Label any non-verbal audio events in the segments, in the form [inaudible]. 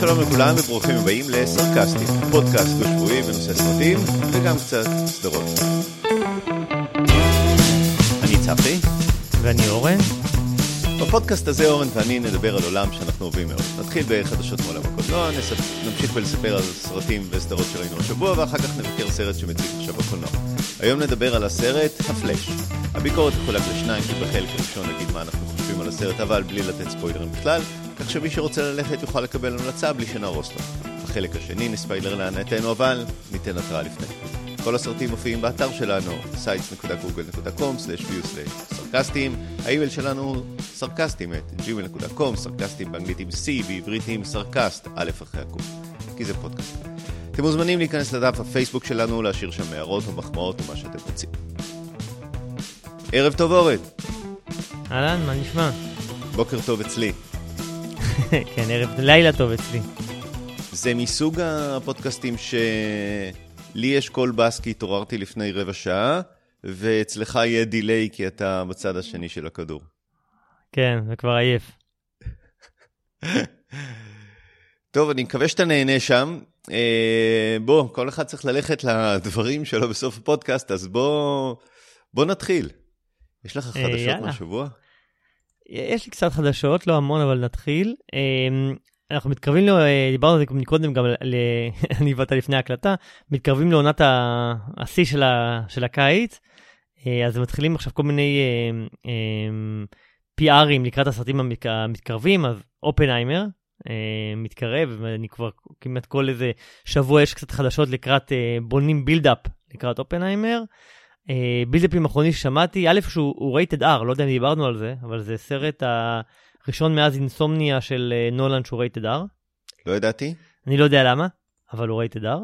שלום לכולם וברוכים הבאים לסרקסטים, פודקאסט דו-שבועי בנושא סרטים וגם קצת סדרות. אני צחי. ואני אורן. בפודקאסט הזה אורן ואני נדבר על עולם שאנחנו אוהבים מאוד. נתחיל בחדשות מעולם הקולנוע, נמשיך ולספר על סרטים וסדרות שראינו השבוע ואחר כך נבקר סרט שמציג עכשיו בקולנוע. היום נדבר על הסרט הפלאש. הביקורת תחולק לשניים, כי בחלק הראשון נגיד מה אנחנו חושבים על הסרט, אבל בלי לתת ספוילרים בכלל, כך שמי שרוצה ללכת יוכל לקבל המלצה בלי שנהרוס לו. בחלק השני נספיילר להנאתנו, אבל ניתן התראה לפני. כל הסרטים מופיעים באתר שלנו, sites.google.com/views/סרקסטים. האימייל שלנו סרקסטים את gmail.com, סרקסטים באנגלית עם C, בעברית עם סרקסט, א' אחרי הקוף, כי זה פודקאסט. אתם מוזמנים להיכנס לדף הפייסבוק שלנו, להשאיר שם הערות או מחמאות או מה שאתם רוצים. ערב טוב אורן. אהלן, מה נשמע? בוקר טוב אצלי. [laughs] כן, ערב, לילה טוב אצלי. זה מסוג הפודקאסטים שלי יש קול בס כי התעוררתי לפני רבע שעה, ואצלך יהיה דיליי כי אתה בצד השני של הכדור. כן, זה כבר עייף. [laughs] טוב, אני מקווה שאתה נהנה שם. אה, בוא, כל אחד צריך ללכת לדברים שלו בסוף הפודקאסט, אז בוא, בוא נתחיל. יש לך אה, חדשות יאללה. מהשבוע? יש לי קצת חדשות, לא המון, אבל נתחיל. אמ, אנחנו מתקרבים, לו, אה, דיברנו על זה מקודם גם, ל- [laughs] אני ואתה לפני ההקלטה, מתקרבים לעונת השיא של, ה- של הקיץ, אה, אז מתחילים עכשיו כל מיני אה, אה, PRים לקראת הסרטים המתקרבים, אז אופנהיימר אה, מתקרב, ואני כבר כמעט כל איזה שבוע יש קצת חדשות לקראת, אה, בונים בילדאפ לקראת אופנהיימר. אה, בילדאפים האחרונים ששמעתי, א' שהוא הוא רייטד R, לא יודע אם דיברנו על זה, אבל זה סרט הראשון מאז אינסומניה של אה, נולן שהוא רייטד R. לא ידעתי? אני לא יודע למה, אבל הוא רייטד R.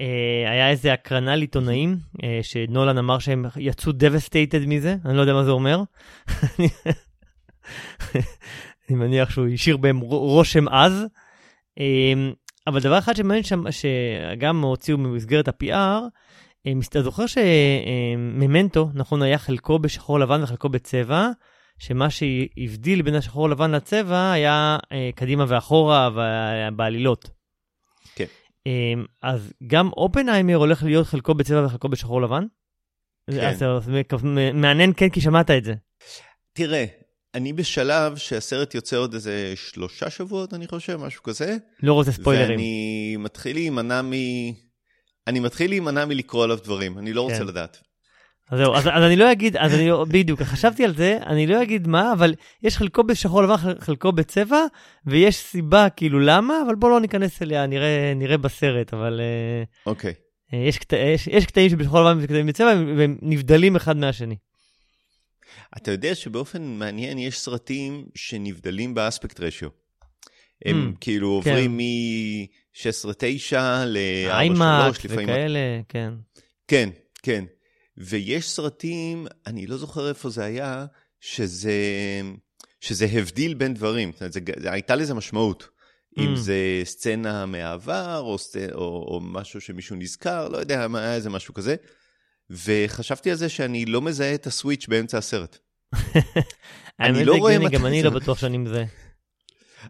אה, היה איזה הקרנה לעיתונאים, אה, שנולן אמר שהם יצאו devastated מזה, אני לא יודע מה זה אומר. [laughs] אני מניח שהוא השאיר בהם רושם עז. אה, אבל דבר אחד שמעניין שם, שגם הוציאו במסגרת ה-PR, אה, אתה זוכר שממנטו, נכון, היה חלקו בשחור לבן וחלקו בצבע, שמה שהבדיל בין השחור לבן לצבע היה אה, קדימה ואחורה בעלילות. כן. אז גם אופנהיימר הולך להיות חלקו בצבע וחלקו בשחור לבן? כן. אז מעניין כן, כי שמעת את זה. תראה, אני בשלב שהסרט יוצא עוד איזה שלושה שבועות, אני חושב, משהו כזה. לא רוצה ספוילרים. ואני מתחיל להימנע מ... אני מתחיל להימנע מלקרוא עליו דברים, אני לא רוצה כן. לדעת. אז זהו, אז, אז אני לא אגיד, אז אני לא, בדיוק, חשבתי על זה, אני לא אגיד מה, אבל יש חלקו בשחור לבן, חל- חלקו בצבע, ויש סיבה כאילו למה, אבל בוא לא ניכנס אליה, נראה, נראה בסרט, אבל אה, אוקיי. אה, יש, יש, יש קטעים שבשחור לבן וקטעים בצבע, והם נבדלים אחד מהשני. אתה יודע שבאופן מעניין יש סרטים שנבדלים באספקט רשיו. הם Mm, כאילו עוברים מ-16-9 ל-4-3 איימאק לפעמים. וכאלה, כן. כן, כן. ויש סרטים, אני לא זוכר איפה זה היה, שזה, שזה הבדיל בין דברים. זאת אומרת, זה, זה, הייתה לזה משמעות. אם Mm. זה סצנה מהעבר, או, או, או משהו שמישהו נזכר, לא יודע, היה איזה משהו כזה. וחשבתי על זה שאני לא מזהה את הסוויץ' באמצע הסרט. האמת לא רואה גם אני לא בטוח שאני מזה.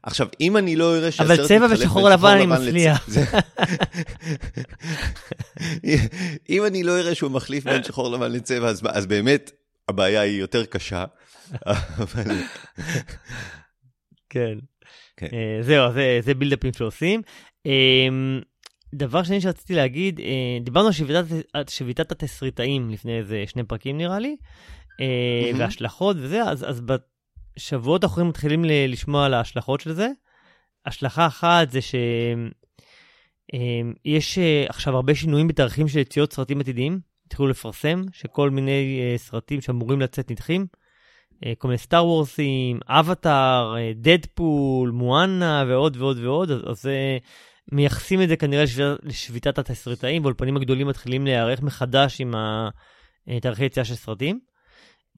עכשיו, אם אני לא אראה שהסרט אבל צבע ושחור לבן אני מצליח. [laughs] אם אני לא אראה שהוא מחליף בין שחור לבן לצבע, אז, אז באמת הבעיה היא יותר קשה. [laughs] אבל כן. כן. אה, זהו, זה, זה בילדאפים שעושים. אה, דבר שני שרציתי להגיד, אה, דיברנו על שביתת, שביתת התסריטאים לפני איזה שני פרקים נראה לי, אה, מהמם. והשלכות וזה, אז, אז בשבועות האחרונים מתחילים ל- לשמוע על ההשלכות של זה. השלכה אחת זה שיש עכשיו הרבה שינויים בתאריכים של יציאות סרטים עתידיים, התחילו לפרסם, שכל מיני אה, סרטים שאמורים לצאת נדחים. אה, כל מיני סטאר וורסים, אבטאר, אה, דדפול, מואנה ועוד ועוד ועוד, אז, אז אה, מייחסים את זה כנראה לשביתת, התסריטאים, באולפנים הגדולים מתחילים להיערך מחדש עם אה, תאריכי יציאה של סרטים.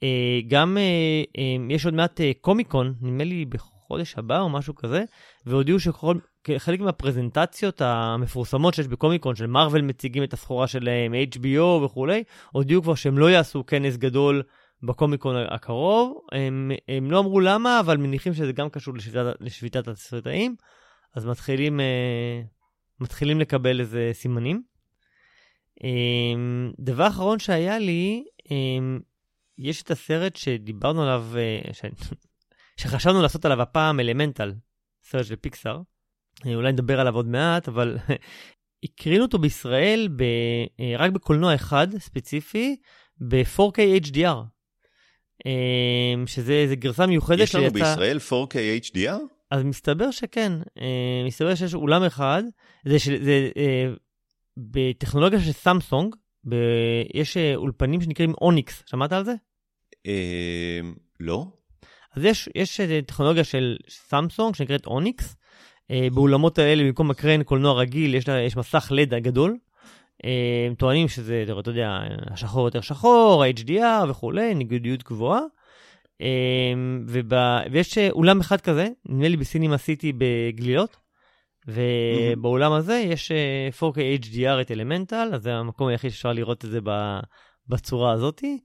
אה, גם אה, יש עוד מעט קומיקון, נדמה לי בחודש חודש הבא או משהו כזה, והודיעו שחלק מהפרזנטציות המפורסמות שיש בקומיקון, של מארוול מציגים את הסחורה שלהם, HBO וכולי, הודיעו כבר שהם לא יעשו כנס גדול בקומיקון הקרוב. הם, הם לא אמרו למה, אבל מניחים שזה גם קשור לשביתת, לשביתת התסריטאים, אז מתחילים, אה, מתחילים לקבל איזה סימנים. אה, דבר אחרון שהיה לי, אה, יש את הסרט שדיברנו עליו, ש... [laughs] שחשבנו לעשות עליו הפעם, אלמנטל, סרט של פיקסאר. אולי נדבר עליו עוד מעט, אבל [laughs] הקרינו אותו בישראל ב... רק בקולנוע אחד ספציפי, ב-4K HDR. אמ, שזה גרסה מיוחדת יש לנו שיצא... בישראל 4K HDR? אז מסתבר שכן, אמ, מסתבר שיש אולם אחד, זה, זה אה, בטכנולוגיה של סמסונג, ב, יש אה, אולפנים שנקראים אוניקס, שמעת על זה? אמ, לא. אז יש, יש אה, טכנולוגיה של סמסונג שנקראת אוניקס, באולמות האלה במקום מקרן קולנוע רגיל יש, לה, יש מסך לד גדול, הם טוענים שזה, אתה יודע, השחור יותר שחור, ה-HDR וכולי, ניגודיות גבוהה. ובא, ויש אולם אחד כזה, נדמה לי בסינימה סיטי בגלילות, ובאולם הזה יש 4K HDR את אלמנטל, אז זה המקום היחיד שאפשר לראות את זה בצורה הזאתי.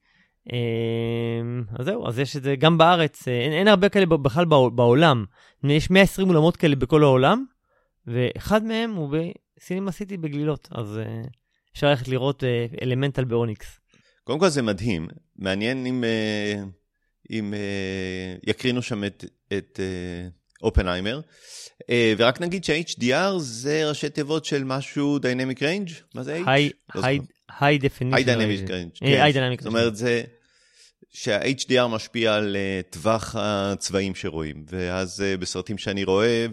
אז זהו, אז יש את זה גם בארץ, אין, אין הרבה כאלה בכלל בעולם. יש 120 אולמות כאלה בכל העולם, ואחד מהם הוא בסינימה סיטי בגלילות, אז אפשר ללכת לראות אלמנטל באוניקס. קודם כל זה מדהים, מעניין אם, אה, אם אה, יקרינו שם את, את אופנהיימר. אה, ורק נגיד שה-HDR זה ראשי תיבות של משהו Dynamic Range? מה זה H? Dynamic Range, כן. High Dynamic זאת אומרת זה... שה-HDR משפיע על טווח הצבעים שרואים, ואז בסרטים שאני רואה,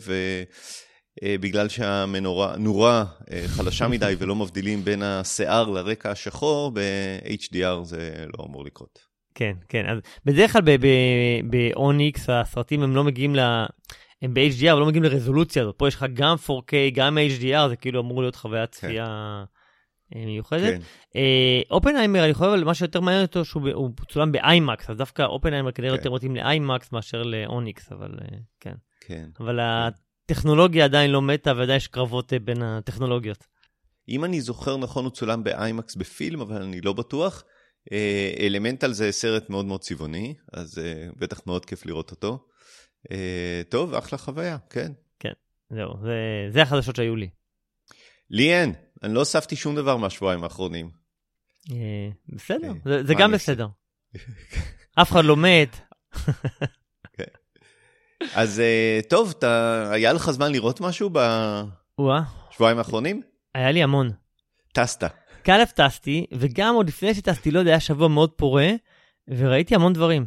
ובגלל שהנורה חלשה מדי [laughs] ולא מבדילים בין השיער לרקע השחור, ב-HDR זה לא אמור לקרות. כן, כן, אז בדרך כלל ב-ONX הסרטים הם לא מגיעים ל... הם ב-HDR אבל לא מגיעים לרזולוציה הזאת, פה יש לך גם 4K, גם HDR, זה כאילו אמור להיות חוויית כן. צפייה כן. מיוחדת. כן. אופנהיימר, אני חושב, מה שיותר מעניין אותו, שהוא צולם ב-IMAX, אז דווקא אופנהיימר כנראה כן. יותר מתאים ל-IMAX מאשר ל-ONX, אבל כן. כן. אבל כן. הטכנולוגיה עדיין לא מתה ועדיין יש קרבות בין הטכנולוגיות. אם אני זוכר נכון, הוא צולם ב-IMAX בפילם, אבל אני לא בטוח. אלמנטל זה סרט מאוד מאוד צבעוני, אז בטח מאוד כיף לראות אותו. טוב, אחלה חוויה, כן. כן, זהו, זה, זה החדשות שהיו לי. לי אין, אני לא אספתי שום דבר מהשבועיים האחרונים. בסדר, זה, זה גם בסדר. אף אחד לא מת. כן. אז טוב, אתה, היה לך זמן לראות משהו בשבועיים האחרונים? היה לי המון. טסת. כאלף טסתי, וגם עוד לפני שטסתי, לא יודע, היה שבוע מאוד פורה, וראיתי המון דברים.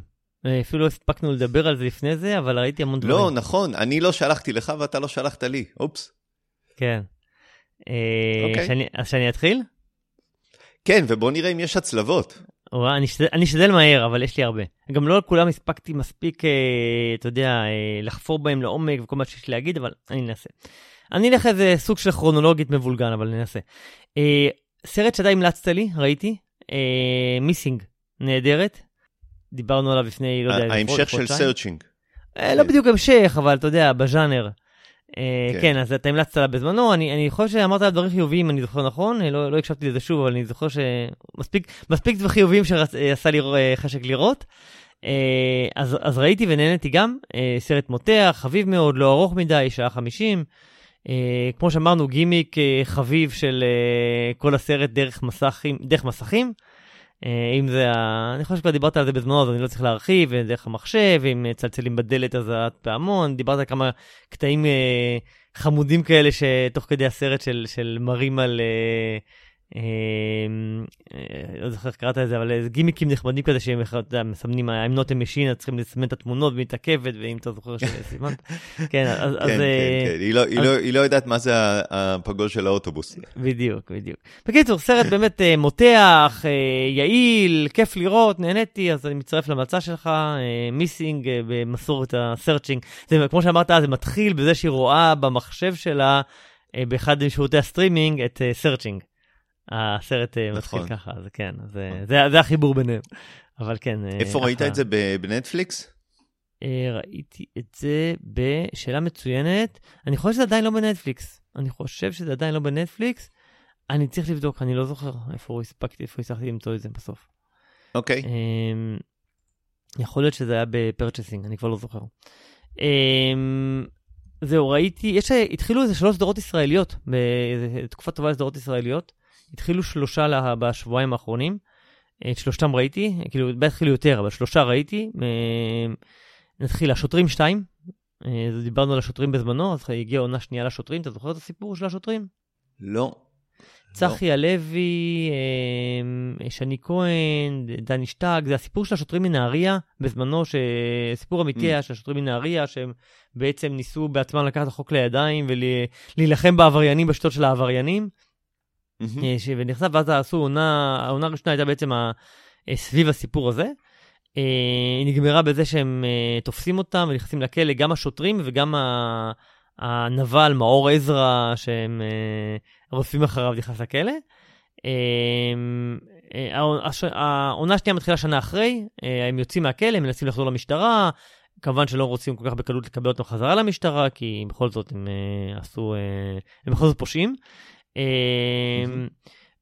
אפילו לא הספקנו לדבר על זה לפני זה, אבל ראיתי המון דברים. לא, נכון, אני לא שלחתי לך ואתה לא שלחת לי, אופס. כן. אה, אוקיי. שאני, אז שאני אתחיל? כן, ובוא נראה אם יש הצלבות. אני אשתדל מהר, אבל יש לי הרבה. גם לא כולם הספקתי מספיק, אה, אתה יודע, אה, לחפור בהם לעומק וכל מה שיש לי להגיד, אבל אני אנסה. אני אלך איזה סוג של כרונולוגית מבולגן, אבל אני אנסה. סרט שאתה המלצת לי, ראיתי, Missing, נהדרת. דיברנו עליו לפני, לא יודע, ההמשך של Searching. לא בדיוק המשך, אבל אתה יודע, בז'אנר. כן. כן, אז אתה המלצת עליו בזמנו, אני חושב שאמרת על דברים חיוביים, אני זוכר נכון, לא, לא הקשבתי לזה שוב, אבל אני זוכר שמספיק דברים חיוביים שעשה לי חשק לראות. אז ראיתי ונהניתי גם, סרט מותח, חביב מאוד, לא ארוך מדי, שעה 50. כמו שאמרנו, גימיק חביב של כל הסרט דרך מסכים. אה, אם זה, ה... אני חושב שכבר דיברת על זה בזמנו, אז אני לא צריך להרחיב, דרך המחשב, אם צלצלים בדלת אז הפעמון, דיברת על כמה קטעים אה, חמודים כאלה שתוך כדי הסרט של, של מראים על... אה, לא זוכר איך קראת לזה, אבל זה גימיקים נחמדים כזה שהם מסמנים, I'm not a machine, צריכים לסמן את התמונות ומתעכבת, ואם אתה זוכר שסימנת. [laughs] כן, אז... כן, כן, אה, היא לא יודעת מה זה הפגול של האוטובוס. בדיוק, בדיוק. בקיצור, סרט באמת אה, מותח, יעיל, כיף לראות, נהניתי, אז אני מצטרף להמלצה שלך, מיסינג במסורת הסרצ'ינג. כמו שאמרת, זה מתחיל בזה שהיא רואה במחשב שלה, באחד משירותי הסטרימינג, את Searching. הסרט אה, נכון. מתחיל ככה, אז כן, זה, נכון. זה, זה החיבור ביניהם. אבל כן. אה, איפה ראית את זה בנטפליקס? ראיתי את זה בשאלה מצוינת. אני חושב שזה עדיין לא בנטפליקס. אני חושב שזה עדיין לא בנטפליקס. אני צריך לבדוק, אני לא זוכר איפה הספקתי, איפה הצלחתי למצוא את זה בסוף. אוקיי. Okay. יכול להיות שזה היה ב purchasing, אני כבר לא זוכר. זהו, ראיתי, יש, התחילו איזה שלוש סדרות ישראליות, בתקופה טובה לסדרות ישראליות. התחילו שלושה לה, בשבועיים האחרונים. את שלושתם ראיתי, כאילו, התחילו יותר, אבל שלושה ראיתי. נתחיל, השוטרים 2, דיברנו על השוטרים בזמנו, אז הגיעה עונה שנייה לשוטרים, אתה זוכר את הסיפור של השוטרים? לא. צחי לא. הלוי, שני כהן, דני שטג, זה הסיפור של השוטרים מנהריה, בזמנו, סיפור אמיתי mm. היה של השוטרים מנהריה, שהם בעצם ניסו בעצמם לקחת את החוק לידיים ולהילחם בעבריינים בשיטות של העבריינים. Mm-hmm. ונחשף, ואז עשו עונה, העונה הראשונה הייתה בעצם סביב הסיפור הזה. היא נגמרה בזה שהם תופסים אותם ונכנסים לכלא, גם השוטרים וגם הנבל, מאור עזרא, שהם רודפים אחריו נכנס לכלא. העונה השנייה מתחילה שנה אחרי, הם יוצאים מהכלא, הם מנסים לחזור למשטרה, כמובן שלא רוצים כל כך בקלות לקבל אותם חזרה למשטרה, כי בכל זאת הם עשו, הם בכל זאת פושעים.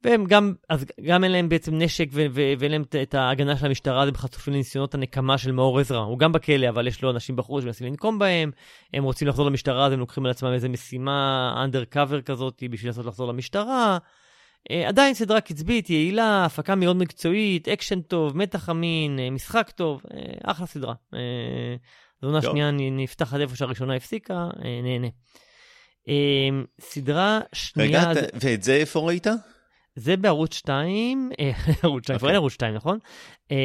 והם גם, אז גם אין להם בעצם נשק ואין להם את ההגנה של המשטרה, אז הם חשופים לניסיונות הנקמה של מאור עזרא. הוא גם בכלא, אבל יש לו אנשים בחוץ שמנסים לנקום בהם, הם רוצים לחזור למשטרה, אז הם לוקחים על עצמם איזה משימה אנדרקאבר כזאת בשביל לנסות לחזור למשטרה. אה, עדיין סדרה קצבית, יעילה, הפקה מאוד מקצועית, אקשן טוב, מתח אמין, אה, משחק טוב, אה, אחלה סדרה. זו עונה שנייה, נפתח עד איפה שהראשונה הפסיקה, נהנה. סדרה שנייה... רגע, ואת זה איפה ראית? זה בערוץ 2, אה, [laughs] ערוץ 2, כבר אין ערוץ 2, נכון? אה,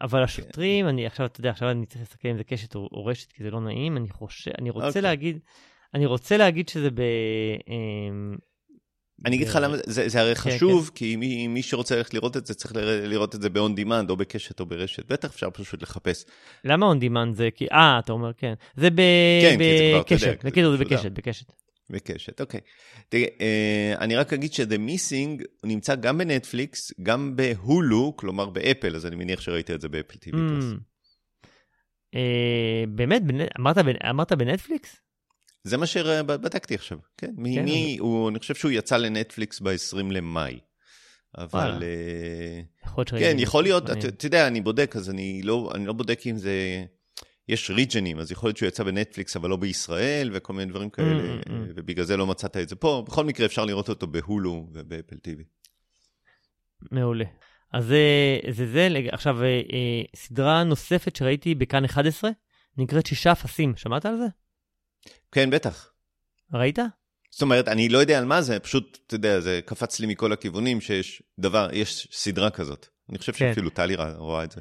אבל כן. השוטרים, אני עכשיו, אתה יודע, עכשיו אני צריך להסתכל אם זה קשת או רשת, כי זה לא נעים, אני חושב, אני רוצה אוקיי. להגיד, אני רוצה להגיד שזה ב... אה, אני אגיד לך למה, זה הרי כן, חשוב, כן. כי מי שרוצה ללכת לראות את זה, צריך לראות את זה ב-on demand, או בקשת או ברשת. בטח אפשר פשוט לחפש. למה on demand זה? כי, אה, אתה אומר, כן. זה בקשת, כן, זה בקשת, בקשת. בקשת, אוקיי. תראה, אה, אני רק אגיד ש-The Missing נמצא גם בנטפליקס, גם בהולו, כלומר באפל, אז אני מניח שראית את זה באפל TV פלוס. באמת? אמרת בנטפליקס? זה מה שבדקתי עכשיו, כן. מי, כן. אני חושב שהוא יצא לנטפליקס ב-20 למאי. אבל... אה, יכול כן, יכול להיות, אתה יודע, אני בודק, אז אני לא, אני לא בודק אם זה... יש ריג'נים, אז יכול להיות שהוא יצא בנטפליקס, אבל לא בישראל, וכל מיני דברים כאלה, mm, hmm ובגלל זה לא מצאת את זה פה. בכל מקרה, אפשר לראות אותו בהולו ובאפל טיווי. מעולה. אז זה זה, זה, עכשיו, אה, אה, סדרה נוספת שראיתי בכאן 11, נקראת שישה אפסים, שמעת על זה? כן, בטח. ראית? זאת אומרת, אני לא יודע על מה זה, פשוט, אתה יודע, זה קפץ לי מכל הכיוונים שיש דבר, יש סדרה כזאת. אני חושב כן. שאפילו טלי רואה את זה.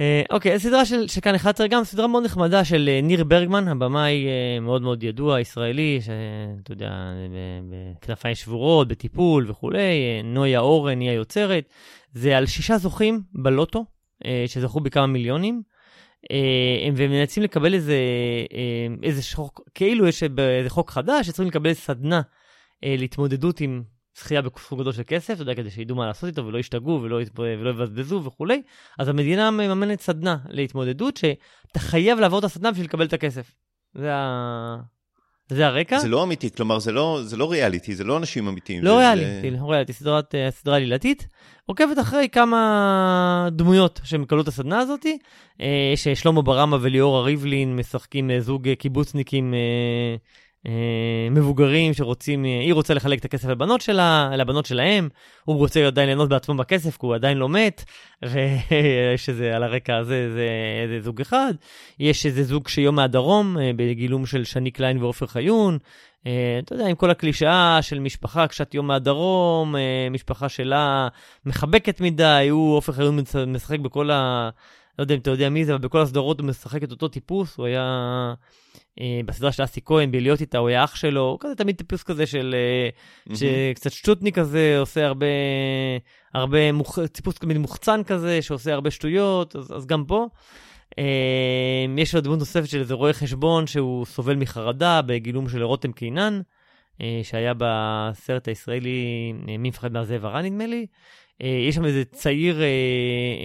אה, אוקיי, okay, סדרה של, של כאן 11, גם סדרה מאוד נחמדה של uh, ניר ברגמן, הבמאי uh, מאוד מאוד ידוע, ישראלי, שאתה יודע, בכנפיים שבורות, בטיפול וכולי, נויה אורן היא היוצרת. זה על שישה זוכים בלוטו, שזכו בכמה מיליונים, והם מנסים לקבל איזה, איזה חוק, כאילו יש איזה חוק חדש, שצריכים לקבל סדנה להתמודדות עם זכייה בסכום גדול של כסף, אתה יודע, כדי שידעו מה לעשות איתו ולא ישתגעו ולא, ולא יבזבזו וכולי, אז המדינה מממנת סדנה להתמודדות, שאתה חייב לעבור את הסדנה בשביל לקבל את הכסף. זה, ה... זה הרקע. זה לא אמיתי, כלומר זה לא, זה לא ריאליטי, זה לא אנשים אמיתיים. לא ריאליטי, זה... לא ריאליטי, סדרת, סדרה לילתית. עוקבת אחרי כמה דמויות שמקבלו את הסדנה הזאת, אה, ששלמה ברמה וליאורה ריבלין משחקים אה, זוג קיבוצניקים אה, מבוגרים שרוצים, אה, היא רוצה לחלק את הכסף לבנות שלה, לבנות שלהם, הוא רוצה עדיין ליהנות בעצמו בכסף, כי הוא עדיין לא מת, [laughs] ויש איזה, על הרקע הזה, זה, זה זוג אחד. יש איזה זוג שיום מהדרום, אה, בגילום של שני קליין ועופר חיון. אתה יודע, עם כל הקלישאה של משפחה קשת יום מהדרום, משפחה שלה מחבקת מדי, הוא, עופר חיון משחק בכל ה... לא יודע אם אתה יודע מי זה, אבל בכל הסדרות הוא משחק את אותו טיפוס, הוא היה... אה, בסדרה של אסי כהן, בלהיות איתה, הוא היה אח שלו, הוא כזה תמיד טיפוס כזה של... mm-hmm. שקצת שטוטניק כזה, עושה הרבה... הרבה מוח... טיפוס תמיד מוחצן כזה, שעושה הרבה שטויות, אז, אז גם פה. אה, יש לו דמות נוספת של איזה רואה חשבון שהוא סובל מחרדה בגילום של רותם קינן, שהיה בסרט הישראלי מי מפחד מהזאב הרע נדמה לי. יש שם איזה צעיר,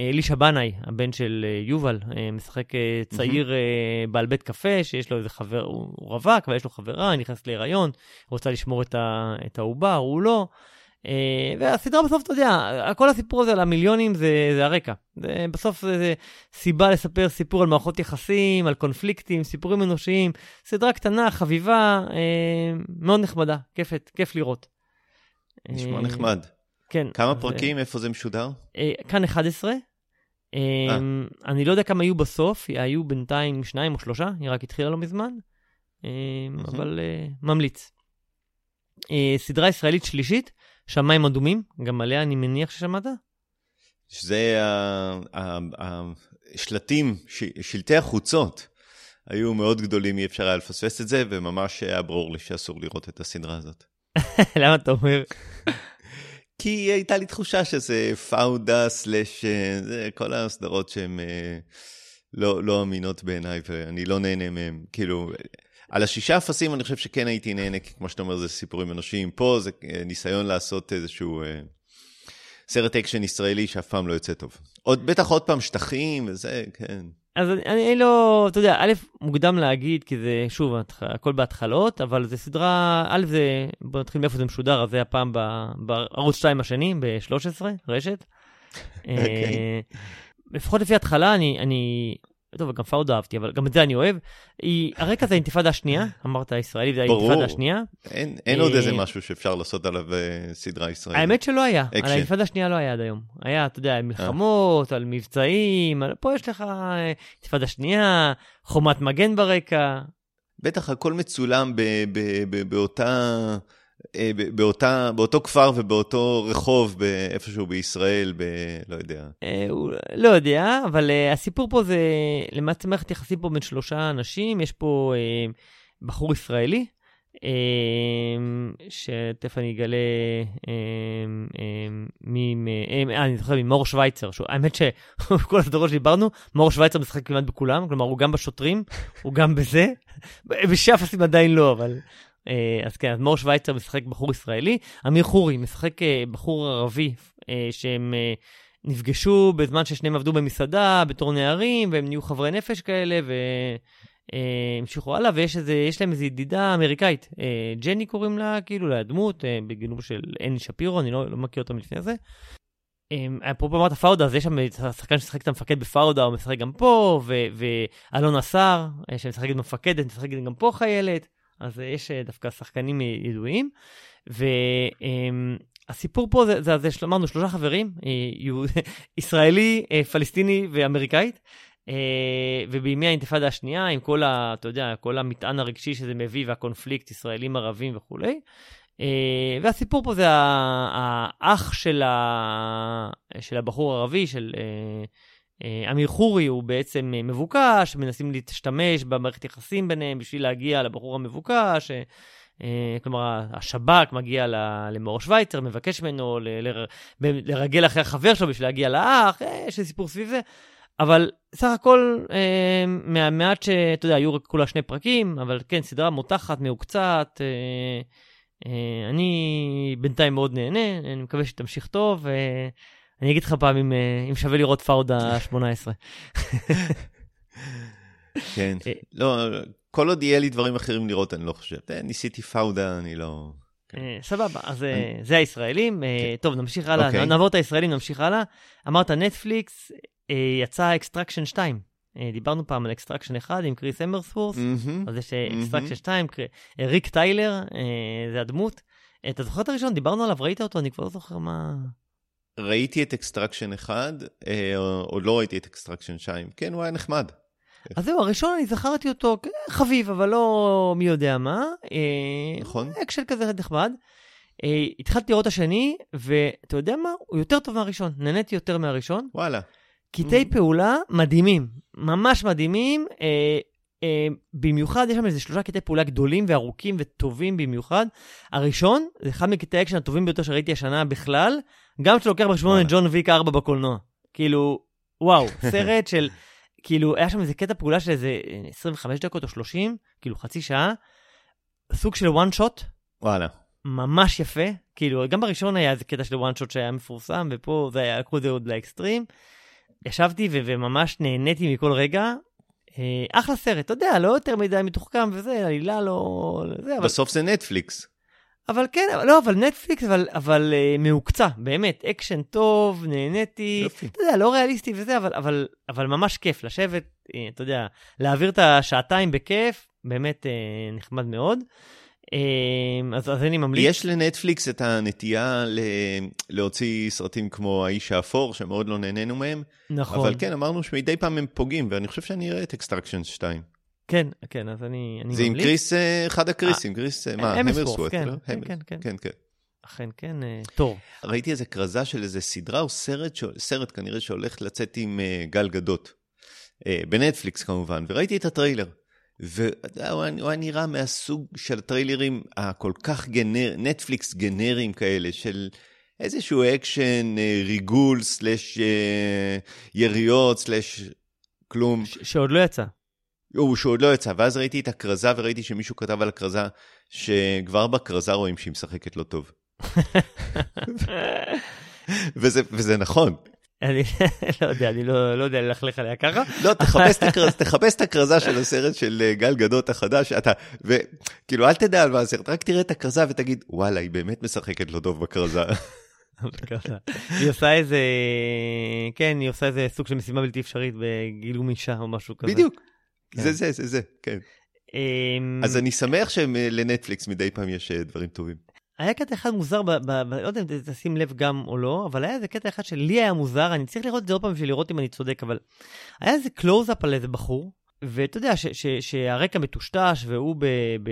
אלישע בנאי, הבן של יובל, משחק צעיר mm-hmm. בעל בית קפה, שיש לו איזה חבר, הוא רווק, אבל יש לו חברה, נכנסת להיריון, רוצה לשמור את העובר, הוא לא. והסדרה בסוף, אתה יודע, כל הסיפור הזה על המיליונים זה, זה הרקע. זה, בסוף זה, זה סיבה לספר סיפור על מערכות יחסים, על קונפליקטים, סיפורים אנושיים. סדרה קטנה, חביבה, מאוד נחמדה, כיפת, כיף לראות. נשמע נחמד. כן. כמה פרקים, איפה זה משודר? Uh, כאן 11. Uh, אני לא יודע כמה היו בסוף, היו בינתיים שניים או שלושה, היא רק התחילה לא מזמן, uh, אבל ממליץ. סדרה ישראלית שלישית, שמיים אדומים, גם עליה אני מניח ששמעת? שזה השלטים, שלטי החוצות, היו מאוד גדולים, אי אפשר היה לפספס את זה, וממש היה ברור לי שאסור לראות את הסדרה הזאת. [laughs] למה אתה אומר? כי הייתה לי תחושה שזה פאודה סלאש, כל הסדרות שהן אה, לא, לא אמינות בעיניי, ואני לא נהנה מהן. כאילו, על השישה אפסים אני חושב שכן הייתי נהנה, כי כמו שאתה אומר, זה סיפורים אנושיים. פה זה אה, ניסיון לעשות איזשהו אה, סרט אקשן ישראלי שאף פעם לא יוצא טוב. עוד, בטח עוד פעם שטחים וזה, כן. אז אני, אני לא, אתה יודע, א', מוקדם להגיד, כי זה, שוב, הכל בהתחלות, אבל זה סדרה, א', זה, בוא נתחיל מאיפה זה משודר, אז זה הפעם בערוץ 2 השני, ב-13, רשת. Okay. [laughs] אוקיי. אה, לפחות לפי התחלה, אני, אני טוב, גם פאודה אהבתי, אבל גם את זה אני אוהב. היא, הרקע זה האינתיפאדה השנייה, אמרת הישראלי, זה האינתיפאדה השנייה. אין, אין עוד איזה משהו שאפשר לעשות עליו אה, סדרה ישראלית. האמת שלא היה, אקשן. על האינתיפאדה השנייה לא היה עד היום. היה, אתה יודע, מלחמות, על מבצעים, על... פה יש לך אה, אינתיפאדה שנייה, חומת מגן ברקע. בטח הכל מצולם באותה... אה, באותה, באותו כפר ובאותו רחוב איפשהו בישראל, ב... לא יודע. אה, לא יודע, אבל אה, הסיפור פה זה למעשה מערכת יחסים פה בין שלושה אנשים, יש פה בחור ישראלי, שתכף אני אגלה מי, אני זוכר ממור שווייצר, האמת שכל [laughs] הסדרות שדיברנו, מור שווייצר משחק כמעט בכולם, כלומר הוא גם בשוטרים, הוא גם בזה, [laughs] בשאפסים עדיין לא, אבל אה, אז כן, אז מור שווייצר משחק בחור ישראלי, אמיר חורי משחק אה, בחור ערבי, אה, שהם נפגשו בזמן ששניהם עבדו במסעדה בתור נערים, והם נהיו חברי נפש כאלה, והמשיכו הלאה, ויש איזה, להם איזו ידידה אמריקאית, ג'ני קוראים לה, כאילו, לדמות, בגילום של אני שפירו, אני לא, לא מכיר אותה מלפני זה. אפרופו אמרת פאודה, אז יש שם שחקן שמשחק את המפקד בפאודה, הוא משחק גם פה, ואלון עשר, שמשחקת במפקדת, משחקת גם פה חיילת. אז יש אה, דווקא שחקנים ידועים. והסיפור פה זה, זה, זה אמרנו שלושה חברים, אה, [laughs] ישראלי, אה, פלסטיני ואמריקאית. ובימי האינתיפאדה השנייה, עם כל, ה, אתה יודע, כל המטען הרגשי שזה מביא והקונפליקט, ישראלים ערבים וכולי. והסיפור פה זה האח של, ה, של הבחור הערבי, של אה, אמיר חורי הוא בעצם אה, מבוקש, מנסים להשתמש במערכת יחסים ביניהם בשביל להגיע לבחור המבוקש. אה, כלומר, השב"כ מגיע למאור שווייצר, מבקש ממנו לרגל אחרי החבר שלו בשביל להגיע לאח, יש סיפור סביב זה. אבל סך הכל, מהמעט שאתה יודע, היו רק כולה שני פרקים, אבל כן, סדרה מותחת, מעוקצת. אני בינתיים מאוד נהנה, אני מקווה שתמשיך טוב. אני אגיד לך פעם אם, אה, אם שווה לראות פאודה 18. כן, אה, לא, כל עוד יהיה לי דברים אחרים לראות, אני לא חושב. אה, ניסיתי פאודה, אני לא... כן. סבבה, אז זה הישראלים. כן. טוב, נמשיך הלאה, אוקיי. נעבור את הישראלים, נמשיך הלאה. אמרת נטפליקס, יצא Extraction 2. דיברנו פעם על Extraction 1 עם קריס המסוורת', אז יש Extraction 2, ריק טיילר, זה הדמות. אתה זוכר את הראשון? דיברנו עליו, ראית אותו? אני כבר לא זוכר מה... ראיתי את Extraction 1, אה, או לא ראיתי את Extraction 2. כן, הוא היה נחמד. אז זהו, הראשון אני זכרתי אותו חביב, אבל לא מי יודע מה. אה, נכון. אקשן כזה נחמד. אה, התחלתי לראות השני, ואתה יודע מה? הוא יותר טוב מהראשון. נהניתי יותר מהראשון. וואלה. קטעי mm-hmm. פעולה מדהימים, ממש מדהימים. אה, אה, במיוחד, יש שם איזה שלושה קטעי פעולה גדולים וארוכים וטובים במיוחד. הראשון, זה אחד מקטעי האקשן הטובים ביותר שראיתי השנה בכלל, גם כשאתה לוקח בחשבון את ג'ון ויק 4 בקולנוע. כאילו, וואו, [laughs] סרט של, כאילו, היה שם איזה קטע פעולה של איזה 25 דקות או 30, כאילו חצי שעה, סוג של one shot. וואלה. ממש יפה, כאילו, גם בראשון היה איזה קטע של one shot שהיה מפורסם, ופה זה היה, לקחו את זה עוד לאקסטרים. ישבתי ו- וממש נהניתי מכל רגע. אה, אחלה סרט, אתה יודע, לא יותר מדי מתוחכם וזה, עלילה לא... זה, אבל... בסוף זה נטפליקס. אבל כן, לא, אבל נטפליקס, אבל, אבל uh, מהוקצע, באמת, אקשן טוב, נהניתי, יופי. אתה יודע, לא ריאליסטי וזה, אבל, אבל, אבל ממש כיף לשבת, אה, אתה יודע, להעביר את השעתיים בכיף, באמת uh, נחמד מאוד. אז, אז אני ממליץ. יש לנטפליקס את הנטייה ל... להוציא סרטים כמו האיש האפור, שמאוד לא נהנינו מהם, נכון. אבל כן, אמרנו שמדי פעם הם פוגעים, ואני חושב שאני אראה את Extraction 2. כן, כן, אז אני, אני זה עם ממליץ. קריס, אה, אחד הקריסים, קריס, אה, מה, המסוורת', כן, לא? כן, כן, כן. כן, כן. אכן כן, אה, תור. ראיתי איזה כרזה של איזה סדרה או סרט, סרט כנראה שהולך לצאת עם אה, גל גדות. אה, בנטפליקס כמובן, וראיתי את הטריילר. והוא היה- נראה מהסוג של הטריילרים הכל כך גנר, נטפליקס גנריים כאלה, של איזשהו אקשן, אה, ריגול, slash אה, יריות, slash כלום. ש- שעוד לא יצא. הוא שעוד לא יצא, ואז ראיתי את הכרזה וראיתי שמישהו כתב על הכרזה שכבר בכרזה רואים שהיא משחקת לא טוב. וזה, וזה נכון. אני לא יודע, אני לא לא יודע ללכלך עליה ככה. לא, תחפש את הכרזה, תחפש את הכרזה של הסרט של אה, גל גדות החדש, אתה, וכאילו אל תדע על מה הסרט, רק תראה את הכרזה ותגיד, וואלה, היא באמת משחקת לא טוב בכרזה. היא עושה איזה, כן, היא עושה איזה סוג של משימה בלתי אפשרית בגילום אישה או משהו כזה. בדיוק. כן. זה זה, זה זה, כן. אמ, אז אני שמח שלנטפליקס מדי פעם יש אה, דברים טובים. היה קטע אחד מוזר, ב, ב, ב, לא יודע אם תשים לב גם או לא, אבל היה איזה קטע אחד שלי היה מוזר, אני צריך לראות את זה עוד פעם בשביל לראות אם אני צודק, אבל היה איזה קלוז-אפ על איזה בחור, ואתה יודע ש, ש, שהרקע מטושטש והוא ב... ב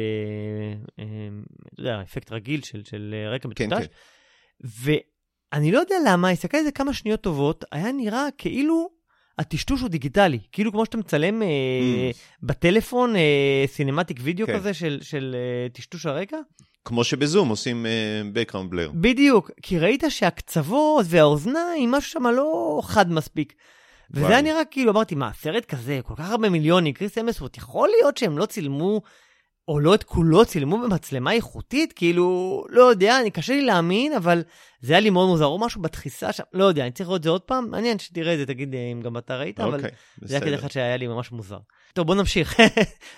אמ, אתה יודע, אפקט רגיל של, של רקע כן, מטושטש, כן. ואני לא יודע למה, הסתכלתי על זה כמה שניות טובות, היה נראה כאילו הטשטוש הוא דיגיטלי, כאילו כמו שאתה מצלם אה, Mm. בטלפון אה, cinematic וידאו כן. כזה של, של אה, טשטוש הרקע. כמו שבזום עושים אה, background blur. בדיוק, כי ראית שהקצוות והאוזניים, משהו שם לא חד מספיק. וזה. היה נראה כאילו, אמרתי, מה, סרט כזה, כל כך הרבה מיליונים, קריס אמסוורט, יכול להיות שהם לא צילמו, או לא את כולו צילמו במצלמה איכותית? כאילו, לא יודע, אני קשה לי להאמין, אבל זה היה לי מאוד מוזר, או משהו בתחיסה שם, לא יודע, אני צריך לראות את זה עוד פעם, מעניין שתראה את זה, תגיד אה, אם גם אתה ראית, אבל אוקיי, זה היה בסדר. אחד שהיה לי ממש מוזר. טוב, בוא נמשיך.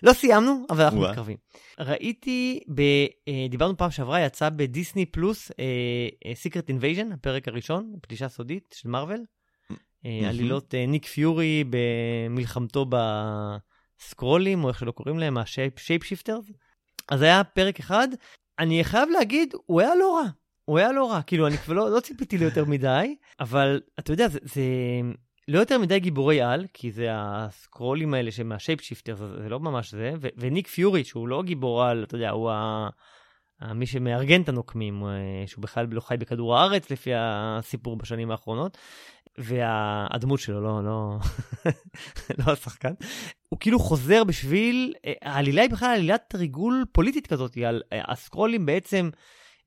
לא סיימנו, אבל אנחנו. מתקרבים. ראיתי, ב, אה, דיברנו פעם שעברה, יצא בדיסני פלוס, Secret Invasion, הפרק הראשון, פלישה סודית של מארוול. אה. עלילות אה, ניק פיורי במלחמתו בסקראלים, או איך שלא קוראים להם, ה shape shifters. אז היה פרק אחד, אני חייב להגיד, הוא היה לא רע. הוא היה לא רע, כאילו, אני כבר לא, לא ציפיתי ליותר מדי, אבל אתה יודע, זה, זה לא יותר מדי גיבורי על, כי זה הסקרולים האלה שהם מה shape shifter, זה, זה לא ממש זה, ו, וניק פיורי, שהוא לא גיבור על, אתה יודע, הוא ה, מי שמארגן את הנוקמים, אה, שהוא בכלל לא חי בכדור הארץ, לפי הסיפור בשנים האחרונות, והדמות שלו, לא, לא, [laughs] לא השחקן, הוא כאילו חוזר בשביל, אה, העלילה היא בכלל עלילת ריגול פוליטית כזאת, על אה, הסקרולים בעצם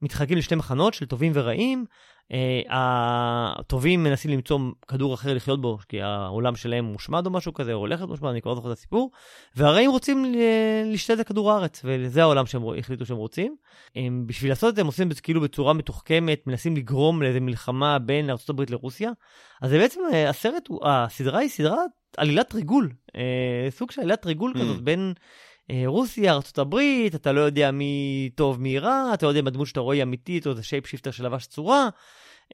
מתחלקים לשתי מחנות של טובים ורעים. Uh, הטובים מנסים למצוא כדור אחר לחיות בו, כי העולם שלהם מושמד או משהו כזה, או הולך להיות מושמד, אני כבר לא זוכר את הסיפור. והרעים רוצים לקחת את כדור הארץ, וזה העולם שהם החליטו שהם רוצים. הם, בשביל לעשות את זה הם עושים את זה כאילו בצורה מתוחכמת, מנסים לגרום לאיזה מלחמה בין ארה"ב לרוסיה. אז זה בעצם, הסרט, הסדרה היא סדרת עלילת ריגול, uh, סוג של עלילת ריגול Mm. כזאת בין... אה, רוסיה, ארה"ב, אתה לא יודע מי טוב מי רע, אתה לא יודע אם הדמות שאתה רואה היא אמיתית או זה shape shifter שלבש צורה.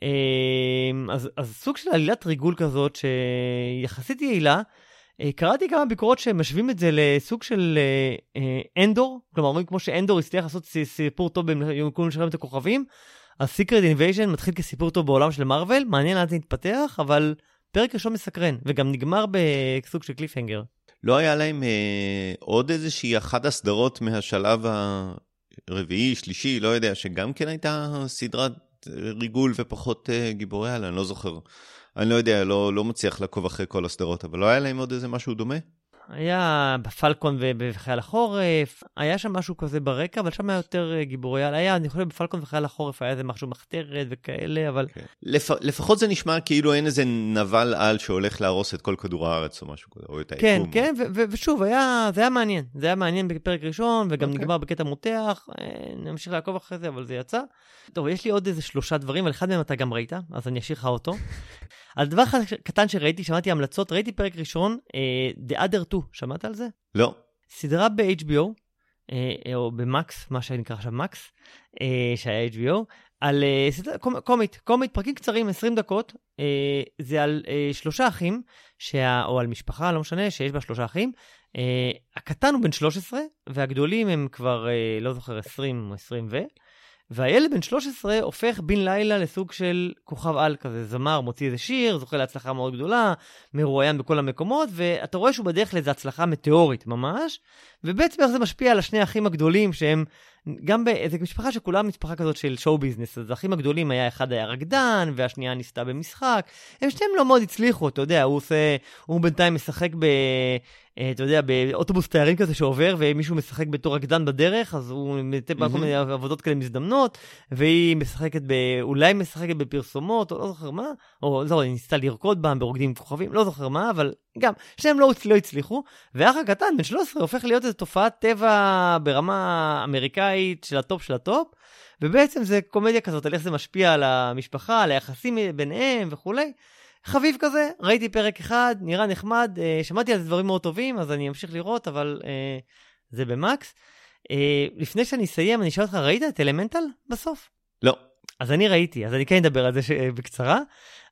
אה, אז, אז סוג של עלילת ריגול כזאת שיחסית יעילה. אה, קראתי כמה ביקורות שמשווים את זה לסוג של אה, אה, אנדור, כלומר אומרים כמו שאנדור הצליח לעשות סיפור טוב בעולם של מלחמת הכוכבים, אז Secret Invasion מתחיל כסיפור טוב בעולם של מארוול, מעניין לאן זה יתפתח, אבל פרק ראשון מסקרן, וגם נגמר בסוג של cliffhanger. לא היה להם אה, עוד איזושהי אחת הסדרות מהשלב הרביעי, שלישי, לא יודע, שגם כן הייתה סדרת ריגול ופחות אה, גיבורי על, אני לא זוכר. אני לא יודע, לא, לא מצליח לעקוב אחרי כל הסדרות, אבל לא היה להם עוד איזה משהו דומה? היה בפלקון ובחייל החורף, היה שם משהו כזה ברקע, אבל שם היה יותר אה, גיבורי על. היה, אני חושב בפלקון וחייל החורף היה איזה משהו מחתרת וכאלה, אבל... כן. לפ... לפחות זה נשמע כאילו אין איזה נבל על שהולך להרוס את כל כדור הארץ או משהו כזה, או את כן, היקום. כן, ו- ו- ושוב, היה, זה היה מעניין. זה היה מעניין בפרק ראשון, וגם אוקיי. נגמר בקטע מותח. אה, נמשיך לעקוב אחרי זה, אבל זה יצא. טוב, יש לי עוד איזה שלושה דברים, אבל אחד מהם אתה גם ראית, אז אני אשאיר לך אותו. [laughs] על דבר קטן שראיתי, שמעתי המלצות, ראיתי פרק ראשון, אה, The Other 2, שמעת על זה? לא. סדרה ב-HBO, אה, או במקס, מה שנקרא עכשיו מקס, אה, שהיה HBO, על אה, סדרה, קומ, קומית, קומית, פרקים קצרים, 20 דקות, אה, זה על אה, שלושה אחים, שה, או על משפחה, לא משנה, שיש בה שלושה אחים. אה, הקטן הוא בן 13, והגדולים הם כבר, אה, לא זוכר, 20 או 20 ו... והילד בן 13 הופך בן לילה לסוג של כוכב על כזה, זמר, מוציא איזה שיר, זוכה להצלחה מאוד גדולה, מרואיין בכל המקומות, ואתה רואה שהוא בדרך לאיזו הצלחה מטאורית ממש, ובעצם איך זה משפיע על השני האחים הגדולים שהם גם באיזה משפחה שכולה משפחה כזאת של שואו ביזנס, אז האחים הגדולים היה אחד היה רקדן, והשנייה ניסתה במשחק, הם שניהם לא מאוד הצליחו, אתה יודע, הוא עושה, הוא בינתיים משחק ב... אה, אתה יודע, באוטובוס תיירים כזה שעובר, ומישהו משחק בתור רקדן בדרך, אז הוא מטבע כל מיני עבודות כאלה מזדמנות, והיא משחקת ב... אולי משחקת בפרסומות, או לא זוכר מה, או לא, היא ניסתה לרקוד בה ברוקדים עם כוכבים, לא זוכר מה, אבל גם, שניהם לא, לא הצליחו, והאח הקטן, בן 13, הופך להיות איזו תופעת טבע ברמה אמריקאית של הטופ של הטופ, ובעצם זה קומדיה כזאת על איך זה משפיע על המשפחה, על היחסים ביניהם וכולי. חביב כזה, ראיתי פרק אחד, נראה נחמד, אה, שמעתי על זה דברים מאוד טובים, אז אני אמשיך לראות, אבל אה, זה במקס. אה, לפני שאני אסיים, אני אשאל אותך, ראית את אלמנטל בסוף? לא. אז אני ראיתי, אז אני כן אדבר על זה ש... בקצרה.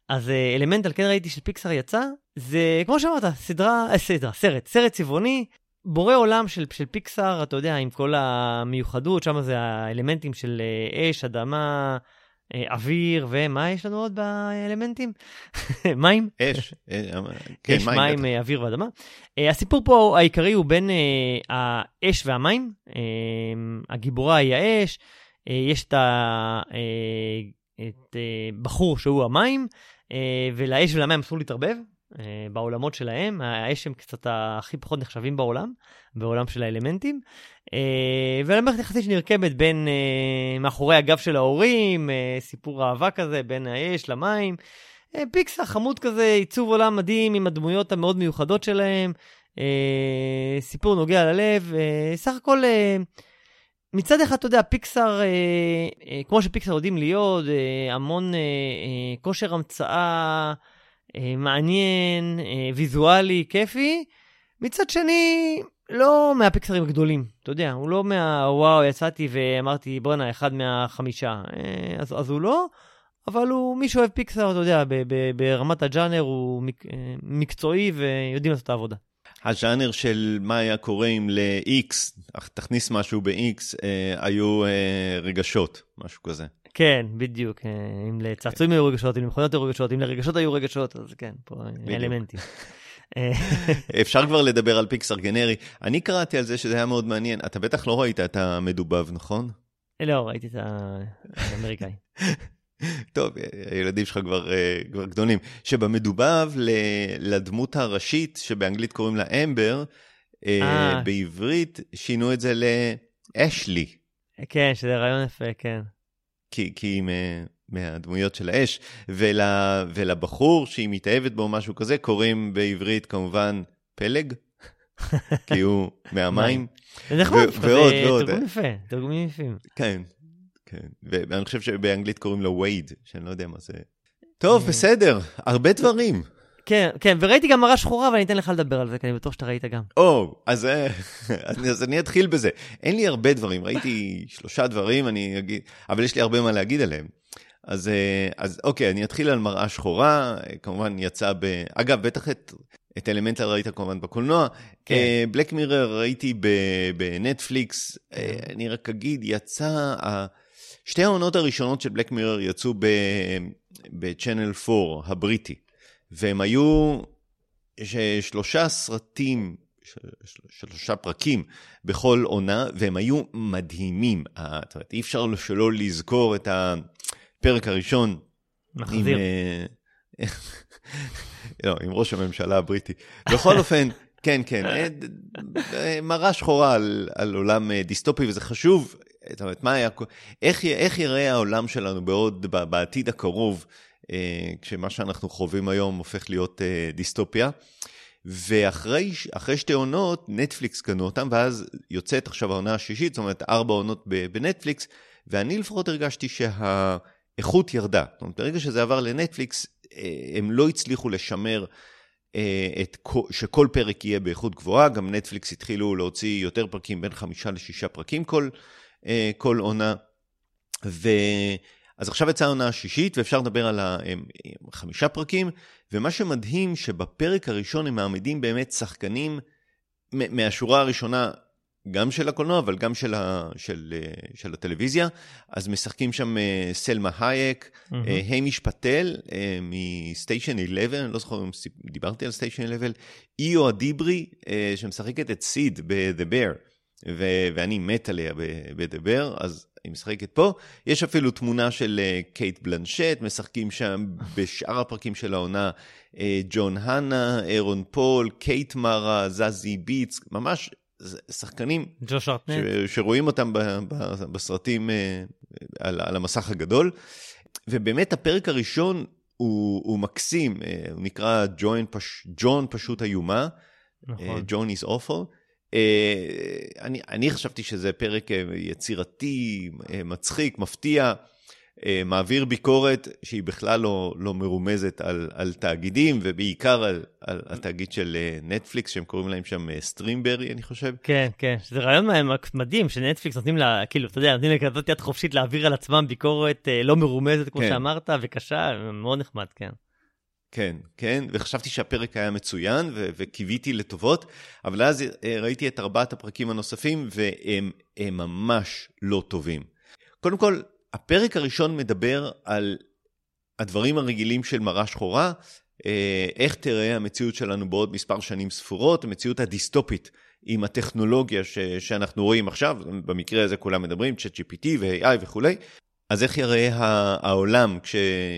אז אה, אלמנטל כן ראיתי שפיקסאר יצא, זה כמו שאמרת, סדרה, אה, סדרה, סרט, סרט צבעוני, בורא עולם של, של פיקסאר, אתה יודע, עם כל המיוחדות, שם זה האלמנטים של אה, אש, אדמה, אה, אוויר, ומה יש לנו עוד באלמנטים? [laughs] מים? אש. אה, כן, אש, מים. מים, בטח. אוויר ואדמה. הסיפור פה העיקרי הוא בין האש והמים. הגיבורה היא האש, יש את הבחור שהוא המים, ולאש ולמים אסור להתערבב. אה, בעולמות שלהם, האש הם קצת הכי פחות נחשבים בעולם, בעולם של האלמנטים. אה, ולמערכת יחסית שנרקמת בין אה, מאחורי הגב של ההורים, סיפור אהבה כזה בין האש למים. פיקסר חמוד כזה, עיצוב עולם מדהים עם הדמויות המאוד מיוחדות שלהם, סיפור נוגע ללב, סך הכל מצד אחד, אתה יודע, פיקסר, אה, אה, כמו שפיקסר יודעים להיות, אה, המון אה, אה, כושר המצאה אה, מעניין, אה, ויזואלי, כיפי. מצד שני, לא מהפיקסרים הגדולים, אתה יודע, הוא לא מה... וואו, יצאתי ואמרתי, בואנה, אחד מהחמישה. אה, אז, אז הוא לא, אבל הוא, מי שאוהב פיקסר, אתה יודע, ב, ב, ברמת הג'אנר הוא מק, אה, מקצועי ויודעים לעשות את העבודה. הז'אנר של מה היה קורה אם ל-X, תכניס משהו ב-X, אה, היו אה, רגשות, משהו כזה. כן, בדיוק. אה, אם לצעצועים היו רגשות, אם למכונות היו רגשות, אם לרגשות היו רגשות, אז כן, פה. אלמנטים. אה, [laughs] אפשר כבר לדבר על פיקסר גנרי. אני קראתי על זה שזה היה מאוד מעניין. אתה בטח לא ראית את המדובב, נכון? לא, ראיתי את האמריקאי. [laughs] טוב, הילדים שלך כבר, אה, כבר גדולים. שבמדובב לדמות הראשית, שבאנגלית קוראים לה אמבר, אה, אה. בעברית שינו את זה לאשלי, כן, שזה רעיון יפה, כן. כי, כי היא מהדמויות של האש, ול, ולבחור שהיא מתאהבת בו, משהו כזה, קוראים בעברית כמובן פלג, כי הוא [laughs] מהמים. זה נחמד, זה. תרגום יפה, תרגומים יפים. כן, כן. ואני חושב שבאנגלית קוראים לו וייד, שאני לא יודע מה זה. טוב, אה. בסדר, הרבה דברים. כן, כן, וראיתי גם מראה שחורה, אבל אני אתן לך לדבר על זה, כי אני בטוח שאתה ראית גם. או, אז, אה, [laughs] אז אז אני אתחיל בזה. אין לי הרבה דברים, ראיתי [laughs] שלושה דברים, אני אגיד, אבל יש לי הרבה מה להגיד עליהם. אז, אה, אז אוקיי, אני אתחיל על מראה שחורה, אה, כמובן יצא ב... אגב, בטח את, את אלמנטל ראית כמובן בקולנוע. כן. בלק מירר ראיתי ב- בנטפליקס, כן. אני רק אגיד, יצא, שתי העונות הראשונות של בלק מירר יצאו ב- בצ'אנל 4 הבריטי, והם היו ש- שלושה סרטים, שלושה פרקים בכל עונה, והם היו מדהימים. ה- זאת אומרת, אי אפשר שלא לזכור את הפרק הראשון עם, מחזיר. אה, [laughs] לא, עם ראש הממשלה הבריטי. בכל [laughs] אופן, כן, כן, מראה שחורה על, על עולם דיסטופי, וזה חשוב. זאת אומרת, מה היה, איך, איך יראה העולם שלנו בעוד, בעתיד הקרוב, כשמה שאנחנו חווים היום הופך להיות דיסטופיה. ואחרי שתי עונות, נטפליקס קנו אותם, ואז יוצאת עכשיו העונה השישית, זאת אומרת, ארבע עונות בנטפליקס, ואני לפחות הרגשתי שהאיכות ירדה. זאת אומרת, ברגע שזה עבר לנטפליקס, אה, הם לא הצליחו לשמר אה, את, שכל פרק יהיה באיכות גבוהה, גם נטפליקס התחילו להוציא יותר פרקים, בין חמישה לשישה פרקים כל, אה, כל עונה. ו... אז עכשיו יצאה העונה השישית, ואפשר לדבר על החמישה פרקים, ומה שמדהים שבפרק הראשון הם מעמידים באמת שחקנים מהשורה הראשונה, גם של הקולנוע, אבל גם של, ה, של, של הטלוויזיה. אז משחקים שם אה, סלמה הייק, mm-hmm. היימיש פטל אה, מסטיישן 11, אני לא זוכר אם דיברתי על סטיישן 11, איו אדיברי, שמשחקת את סיד ב-The Bear. ו- ואני מת עליה ב-The Bear, אז היא משחקת פה. יש אפילו תמונה של uh, קייט בלנשט, משחקים שם בשאר הפרקים של העונה uh, ג'ון הנה, ארון פול, קייט מרה, זזי ביטס, ממש שחקנים ש- שרואים אותם ב- ב- בסרטים uh, על, על המסך הגדול. ובאמת הפרק הראשון הוא, הוא מקסים, הוא נקרא ג'ואן, פש, ג'ואן פשוט איומה, נכון. ג'ון is awful. אה, אני, אני חשבתי שזה פרק אה, יצירתי, אה, מצחיק, מפתיע, מעביר ביקורת שהיא בכלל לא, לא מרומזת על, על תאגידים, ובעיקר על, על התאגיד של נטפליקס, שהם קוראים להם שם סטרימברי, אני חושב. כן, כן, זה רעיון מדהים, שנטפליקס נותנים לה, כאילו, אתה יודע, נותנים לה כזאת יד חופשית להעביר על עצמם ביקורת לא מרומזת, כמו כן. שאמרת, וקשה, מאוד נחמד, כן. כן, כן, וחשבתי שהפרק היה מצוין ו- וקיוויתי לטובות, אבל אז אה, ראיתי את ארבעת הפרקים הנוספים והם ממש לא טובים. קודם כל, הפרק הראשון מדבר על הדברים הרגילים של מראה שחורה, אה, איך תראה המציאות שלנו בעוד מספר שנים ספורות, המציאות הדיסטופית עם הטכנולוגיה ש- שאנחנו רואים עכשיו, במקרה הזה כולם מדברים, ChatGPT ו-AI וכולי, אז איך יראה העולם כש,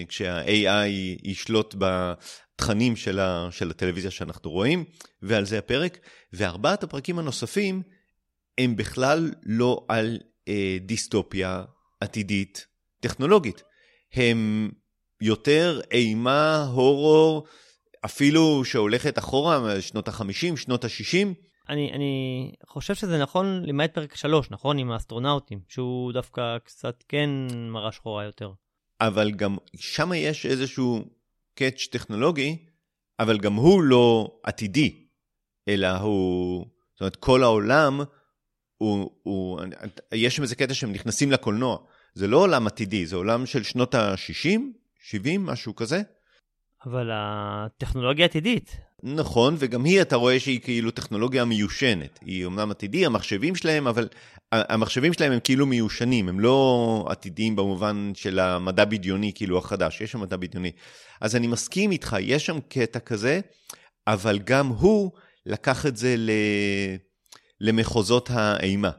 כשה-AI ישלוט בתכנים של, ה, של הטלוויזיה שאנחנו רואים, ועל זה הפרק. וארבעת הפרקים הנוספים הם בכלל לא על אה, דיסטופיה עתידית טכנולוגית. הם יותר אימה, הורור, אפילו שהולכת אחורה, שנות ה-50, שנות ה-60. אני, אני חושב שזה נכון למעט פרק 3, נכון? עם האסטרונאוטים, שהוא דווקא קצת כן מראה שחורה יותר. אבל גם שם יש איזשהו קאץ' טכנולוגי, אבל גם הוא לא עתידי, אלא הוא, זאת אומרת, כל העולם, הוא, הוא, יש שם איזה קטע שהם נכנסים לקולנוע. זה לא עולם עתידי, זה עולם של שנות ה-60, 70, משהו כזה. אבל הטכנולוגיה עתידית. נכון, וגם היא, אתה רואה שהיא כאילו טכנולוגיה מיושנת. היא אמנם עתידי, המחשבים שלהם, אבל המחשבים שלהם הם כאילו מיושנים, הם לא עתידיים במובן של המדע בדיוני, כאילו החדש, יש שם מדע בדיוני. אז אני מסכים איתך, יש שם קטע כזה, אבל גם הוא לקח את זה ל... למחוזות האימה,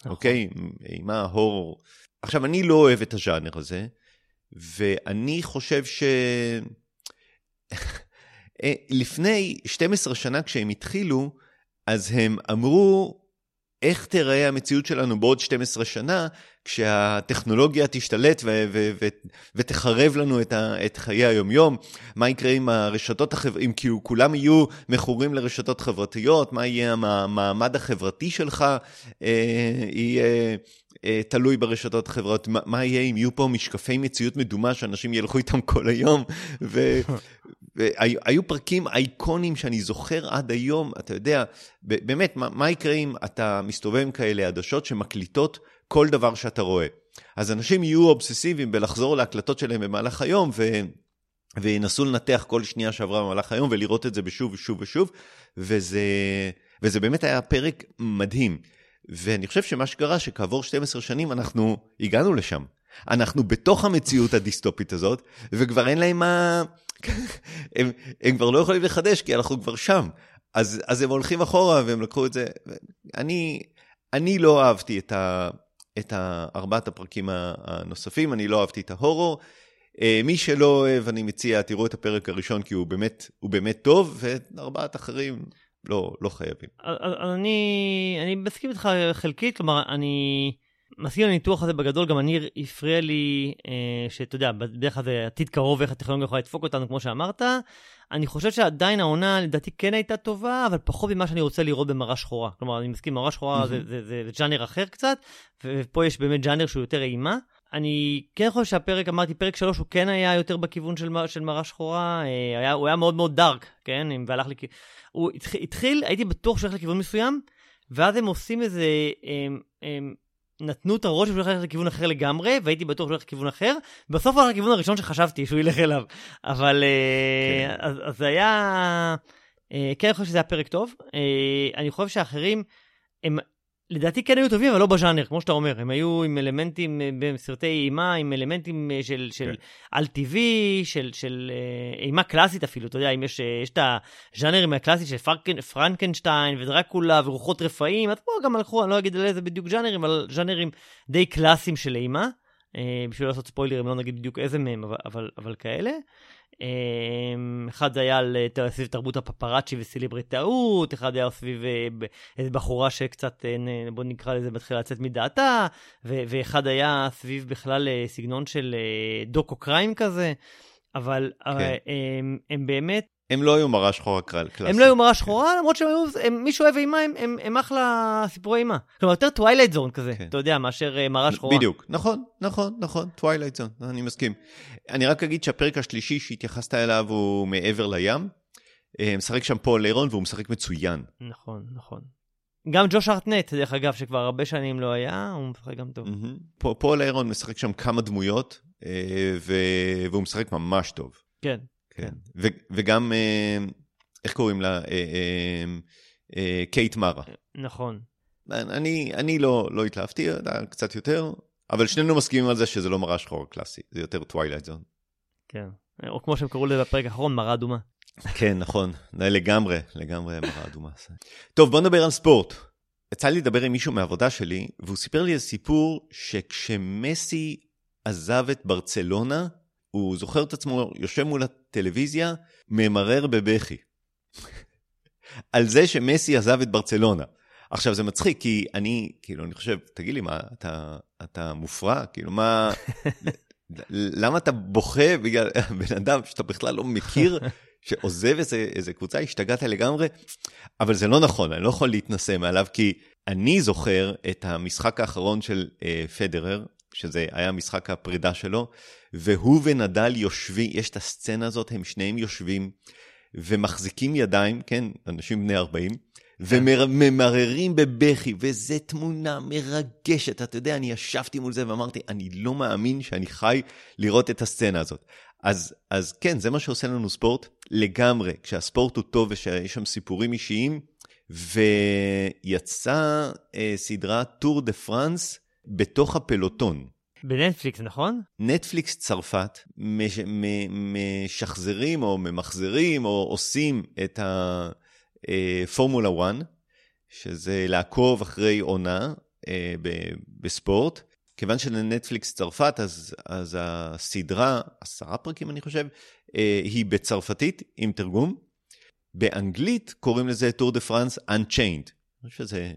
נכון. אוקיי? אימה, הורור. עכשיו, אני לא אוהב את הז'אנר הזה, ואני חושב ש... אה, לפני 12 שנה כשהם התחילו, אז הם אמרו, איך תראה המציאות שלנו בעוד 12 שנה, כשהטכנולוגיה תשתלט ותחרב לנו את, את חיי היומיום? מה יקרה עם הרשתות החברתיות, אם כאילו כולם יהיו מכורים לרשתות חברתיות? מה יהיה המעמד החברתי שלך? אה, יהיה אה, תלוי ברשתות החברתיות. מה, מה יהיה אם יהיו פה משקפי מציאות מדומה שאנשים ילכו איתם כל היום? ו- [laughs] והיו פרקים אייקונים שאני זוכר עד היום, אתה יודע, באמת, מה, מה יקרה אם אתה מסתובב עם כאלה עדשות שמקליטות כל דבר שאתה רואה? אז אנשים יהיו אובססיביים בלחזור להקלטות שלהם במהלך היום, ו... וינסו לנתח כל שנייה שעברה במהלך היום ולראות את זה בשוב ושוב ושוב, וזה, וזה באמת היה פרק מדהים. ואני חושב שמה שקרה, שכעבור 12 שנים אנחנו הגענו לשם. אנחנו בתוך המציאות הדיסטופית הזאת, וכבר אין להם מה... הם, הם כבר לא יכולים לחדש, כי אנחנו כבר שם. אז, אז הם הולכים אחורה והם לקחו את זה. אני, אני לא אהבתי את, ה, את ארבעת הפרקים הנוספים, אני לא אהבתי את ההורור. אה, מי שלא אוהב, אני מציע, תראו את הפרק הראשון, כי הוא באמת, הוא באמת טוב, וארבעת אחרים... לא, לא חייבים. אז אני, אני מסכים איתך חלקית, כלומר, אני מסכים לניתוח הזה בגדול, גם אני הפריע לי, אה, שאתה יודע, בדרך כלל זה עתיד קרוב, איך הטכנולוגיה יכולה לדפוק אותנו, כמו שאמרת. אני חושב שעדיין העונה לדעתי כן הייתה טובה, אבל פחות ממה שאני רוצה לראות במראה שחורה. כלומר, אני מסכים, מראה שחורה mm-hmm. זה, זה, זה, זה ג'אנר אחר קצת, ופה יש באמת ג'אנר שהוא יותר אימה. אני כן חושב שהפרק, אמרתי, פרק 3 הוא כן היה יותר בכיוון של, של מראה שחורה, אה, היה, הוא היה מאוד מאוד דארק, כן? והלך לי... הוא התחיל, התחיל הייתי בטוח שהוא הולך לכיוון מסוים, ואז הם עושים איזה... הם, הם, נתנו את הראש שהוא הולך ללכת לכיוון אחר לגמרי, והייתי בטוח שהוא הולך לכיוון אחר, בסוף הוא הולך לכיוון הראשון שחשבתי שהוא ילך אליו. אבל אה, כן. אז, אז זה היה... אה, כן, אני חושב שזה היה פרק טוב. אני חושב שאחרים, הם לדעתי כן היו טובים, אבל לא בז'אנר, כמו שאתה אומר. הם היו עם אלמנטים אה, בסרטי אימה, עם אלמנטים אה, של, של כן. על-טבעי, של, של אה, אימה קלאסית אפילו. אתה יודע, אם יש, יש את הז'אנרים הקלאסי של פרקן, פרנקנשטיין ודרקולה ורוחות רפאים, אז פה גם הלכו, אני לא אגיד על איזה בדיוק ז'אנרים, אבל ז'אנרים די קלאסיים של אימה. בשביל לעשות ספוילרים, לא נגיד בדיוק איזה מהם, אבל, אבל, אבל כאלה. אמ, אחד היה על, אה, סביב תרבות הפפראצ'י וסליבריטאות, אחד היה סביב אה, איזה בחורה שקצת, אה, בוא נקרא לזה, מתחילה לצאת מדעתה, ואחד היה סביב בכלל סגנון של דוקו קריים כזה, אבל כן. הם, הם באמת הם לא היו מראה שחורה קלאסית. הם לא היו מראה שחורה, למרות שהם היו, מי שאוהב אימה, הם, הם, הם אחלה סיפורי אימה. כלומר, יותר Twilight Zone כזה, כן. אתה יודע, מאשר uh, מראה שחורה. בדיוק, נכון, נכון, נכון, Twilight Zone, אני מסכים. אני רק אגיד שהפרק השלישי שהתייחסת אליו הוא מעבר לים. אה, משחק שם פול ארון והוא משחק מצוין. נכון, נכון. גם ג'וש הרטנט, דרך אגב, שכבר הרבה שנים לא היה, הוא משחק גם טוב. Mm-hmm. פול ארון משחק שם כמה דמויות, אה, והוא משחק ממש טוב. כן. כן. ו- וגם, אה, איך קוראים לה? אה, אה, קייט מרה. נכון. אני, אני לא, לא התלהבתי, קצת יותר, אבל שנינו מסכימים על זה שזה לא מראה שחור קלאסי, זה יותר Twilight Zone. כן, או כמו שהם קראו לזה בפרק האחרון, מראה אדומה. כן, נכון, לגמרי, לגמרי מראה אדומה. טוב, בוא נדבר על ספורט. יצא לי לדבר עם מישהו מהעבודה שלי, והוא סיפר לי איזה סיפור שכשמסי עזב את ברצלונה, הוא זוכר את עצמו יושב מול הטלוויזיה, ממרר בבכי. [laughs] על זה שמסי עזב את ברצלונה. עכשיו זה מצחיק, כי אני, כאילו, אני חושב, תגיד לי, מה, אתה, אתה מופרע? כאילו, מה, [laughs] למה אתה בוכה בגלל בן אדם שאתה בכלל לא מכיר, שעוזב איזה, איזה קבוצה, השתגעת לגמרי? אבל זה לא נכון, אני לא יכול להתנשא מעליו, כי אני זוכר את המשחק האחרון של אה, פדרר, שזה היה משחק הפרידה שלו, והוא ונדל יושבים, יש את הסצנה הזאת, הם שניהם יושבים ומחזיקים ידיים, כן, אנשים בני 40, וממררים בבכי, וזו תמונה מרגשת. אתה יודע, אני ישבתי מול זה ואמרתי, אני לא מאמין שאני חי לראות את הסצנה הזאת. אז, אז כן, זה מה שעושה לנו ספורט לגמרי. כשהספורט הוא טוב ושיש שם סיפורים אישיים, ויצאה אה, סדרה טור דה פרנס בתוך הפלוטון. בנטפליקס, נכון? נטפליקס צרפת משחזרים או ממחזרים או עושים את הפורמולה 1, שזה לעקוב אחרי עונה אה, בספורט. כיוון שלנטפליקס צרפת, אז, אז הסדרה, עשרה פרקים אני חושב, אה, היא בצרפתית עם תרגום. באנגלית קוראים לזה טור דה פרנס Unchained. אני חושב שזה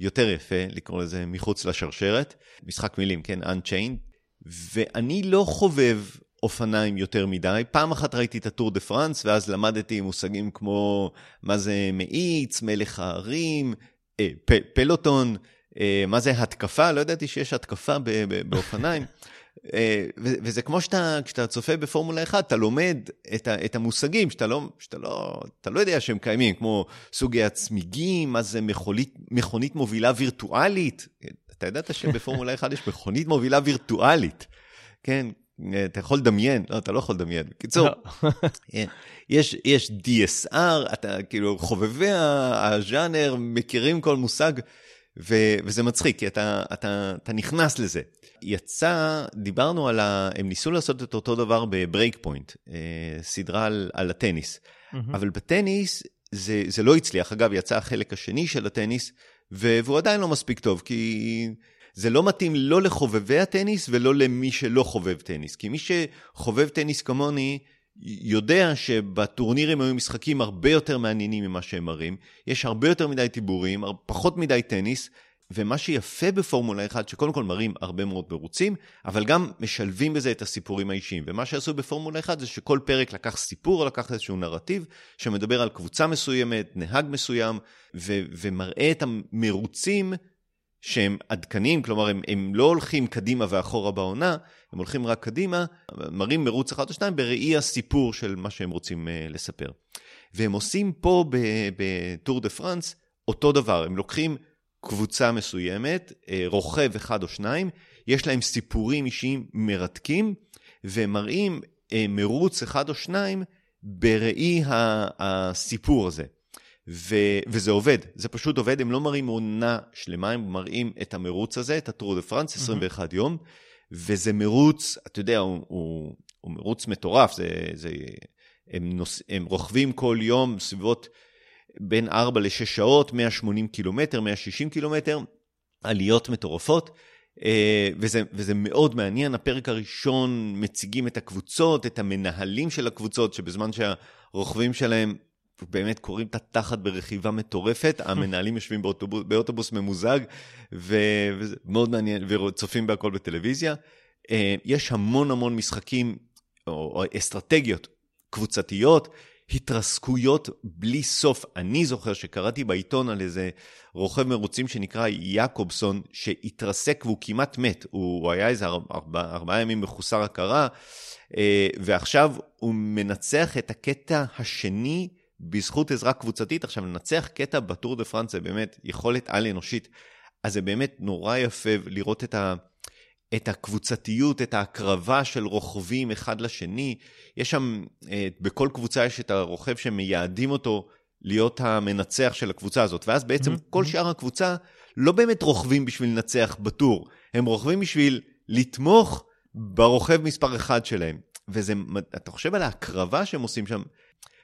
יותר יפה לקרוא לזה מחוץ לשרשרת, משחק מילים, כן, Unchained, ואני לא חובב אופניים יותר מדי. פעם אחת ראיתי את הטור דה פרנס, ואז למדתי מושגים כמו מה זה מאיץ, מלך ההרים, אה, פ, פלוטון, אה, מה זה התקפה, לא ידעתי שיש התקפה באופניים. [laughs] אה, וזה כמו שאתה, כשאתה צופה בפורמולה 1, אתה לומד את, ה, את המושגים שאתה לא, שאתה לא, אתה לא יודע שהם קיימים, כמו סוגי הצמיגים, מה זה מכונית, מכונית מובילה וירטואלית. אתה ידעת שבפורמולה 1 יש מכונית מובילה וירטואלית, כן? אתה יכול לדמיין, לא, אתה לא יכול לדמיין. בקיצור, לא. [laughs] יש, יש DSR, אתה כאילו, חובבי הז'אנר מכירים כל מושג. ו- וזה מצחיק, כי אתה, אתה, אתה נכנס לזה. יצא, דיברנו על ה... הם ניסו לעשות את אותו דבר ב Break Point, אה, סדרה על, על הטניס. Mm-hmm. אבל בטניס זה, זה לא הצליח. אגב, יצא החלק השני של הטניס, ו- והוא עדיין לא מספיק טוב, כי זה לא מתאים לא לחובבי הטניס ולא למי שלא חובב טניס. כי מי שחובב טניס כמוני, יודע שבטורנירים היו משחקים הרבה יותר מעניינים ממה שהם מראים, יש הרבה יותר מדי דיבורים, פחות מדי טניס, ומה שיפה בפורמולה 1, שקודם כל מראים הרבה מאוד מרוצים, אבל גם משלבים בזה את הסיפורים האישיים. ומה שעשו בפורמולה 1 זה שכל פרק לקח סיפור, לקח איזשהו נרטיב, שמדבר על קבוצה מסוימת, נהג מסוים, ו- ומראה את המרוצים שהם עדכניים, כלומר הם, הם לא הולכים קדימה ואחורה בעונה, הם הולכים רק קדימה, מראים מרוץ אחד או שניים בראי הסיפור של מה שהם רוצים uh, לספר. והם עושים פה בטור דה פרנס אותו דבר, הם לוקחים קבוצה מסוימת, אה, רוכב אחד או שניים, יש להם סיפורים אישיים מרתקים, ומראים אה, מרוץ אחד או שניים בראי הסיפור הזה. ו, וזה עובד, זה פשוט עובד, הם לא מראים עונה שלמה, הם מראים את המרוץ הזה, את הטור דה פרנס, 21 mm-hmm. יום, וזה מרוץ, אתה יודע, הוא, הוא, הוא מרוץ מטורף, זה, זה, הם, נוס, הם רוכבים כל יום סביבות בין 4 ל-6 שעות, 180 קילומטר, 160 קילומטר, עליות מטורפות, אה, וזה, וזה מאוד מעניין. הפרק הראשון מציגים את הקבוצות, את המנהלים של הקבוצות, שבזמן שהרוכבים שלהם באמת קוראים את התחת ברכיבה מטורפת, המנהלים יושבים באוטובוס, באוטובוס ממוזג, וזה מאוד מעניין, וצופים בהכל בטלוויזיה. אה, יש המון המון משחקים או אסטרטגיות קבוצתיות. התרסקויות בלי סוף. אני זוכר שקראתי בעיתון על איזה רוכב מרוצים שנקרא יעקובסון, שהתרסק והוא כמעט מת. הוא, הוא היה איזה ארבעה ארבע ימים מחוסר הכרה, אה, ועכשיו הוא מנצח את הקטע השני בזכות עזרה קבוצתית. עכשיו, לנצח קטע בטור דה פרנס זה באמת יכולת על-אנושית. אז זה באמת נורא יפה לראות את ה... את הקבוצתיות, את ההקרבה של רוכבים אחד לשני. יש שם, אה, בכל קבוצה יש את הרוכב שמייעדים אותו להיות המנצח של הקבוצה הזאת, ואז בעצם mm-hmm. כל שאר הקבוצה לא באמת רוכבים בשביל לנצח בטור, הם רוכבים בשביל לתמוך ברוכב מספר אחד שלהם. וזה, אתה חושב על ההקרבה שהם עושים שם,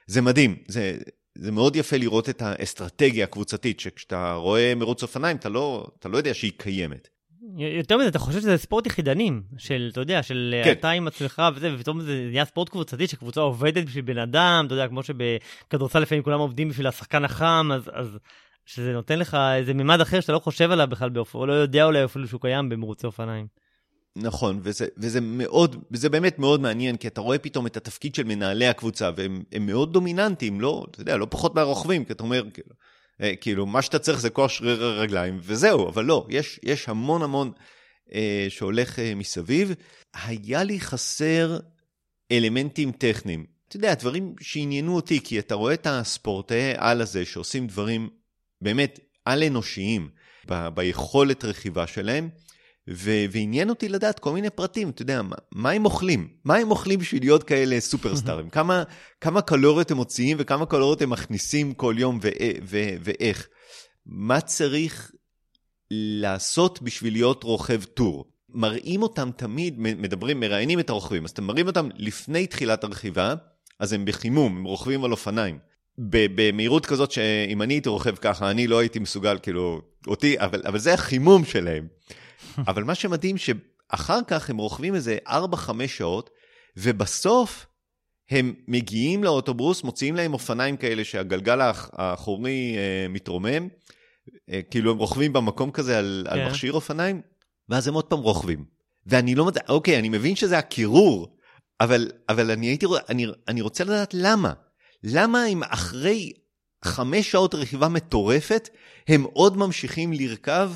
זה מדהים, זה, זה מאוד יפה לראות את האסטרטגיה הקבוצתית, שכשאתה רואה מרוץ אופניים, אתה לא, אתה לא יודע שהיא קיימת. יותר מזה, אתה חושב שזה ספורט יחידנים, של, אתה יודע, של כן. אתה עם עצמך וזה, ופתאום זה נהיה ספורט קבוצתי, שקבוצה עובדת בשביל בן אדם, אתה יודע, כמו שבכדורסל לפעמים כולם עובדים בשביל השחקן החם, אז, אז שזה נותן לך איזה מימד אחר שאתה לא חושב עליו בכלל באופן, או לא יודע אולי אפילו שהוא קיים במרוצי אופניים. נכון, וזה, וזה מאוד, וזה באמת מאוד מעניין, כי אתה רואה פתאום את התפקיד של מנהלי הקבוצה, והם מאוד דומיננטיים, לא, אתה יודע, לא פחות מהרוכבים, כי אתה אומר, כאילו, אה, כאילו, מה שאתה צריך זה כוח שריר הרגליים, וזהו, אבל לא, יש, יש המון המון אה, שהולך אה, מסביב. היה לי חסר אלמנטים טכניים. אתה יודע, דברים שעניינו אותי, כי אתה רואה את הספורטאי על הזה שעושים דברים באמת על-אנושיים ב- ביכולת רכיבה שלהם, ו- ועניין אותי לדעת כל מיני פרטים, אתה יודע, מה, מה הם אוכלים? מה הם אוכלים בשביל להיות כאלה סופרסטארים? [laughs] כמה, כמה קלוריות הם מוציאים וכמה קלוריות הם מכניסים כל יום ו- ו- ואיך? מה צריך לעשות בשביל להיות רוכב טור? מראים אותם תמיד, מדברים, מראיינים את הרוכבים, אז אתם מראים אותם לפני תחילת הרכיבה, אז הם בחימום, הם רוכבים על אופניים. במהירות כזאת שאם אני הייתי רוכב ככה, אני לא הייתי מסוגל, כאילו, אותי, אבל, אבל זה החימום שלהם. אבל מה שמדהים שאחר כך הם רוכבים איזה 4-5 שעות, ובסוף הם מגיעים לאוטובוס, מוציאים להם אופניים כאלה שהגלגל האחורי אה, מתרומם, אה, כאילו הם רוכבים במקום כזה על, כן. על מכשיר אופניים, ואז הם עוד פעם רוכבים. ואני לא יודע, אוקיי, אני מבין שזה הקירור, אבל, אבל אני הייתי, אני, אני רוצה לדעת למה. למה אם אחרי חמש שעות רכיבה מטורפת, הם עוד ממשיכים לרכב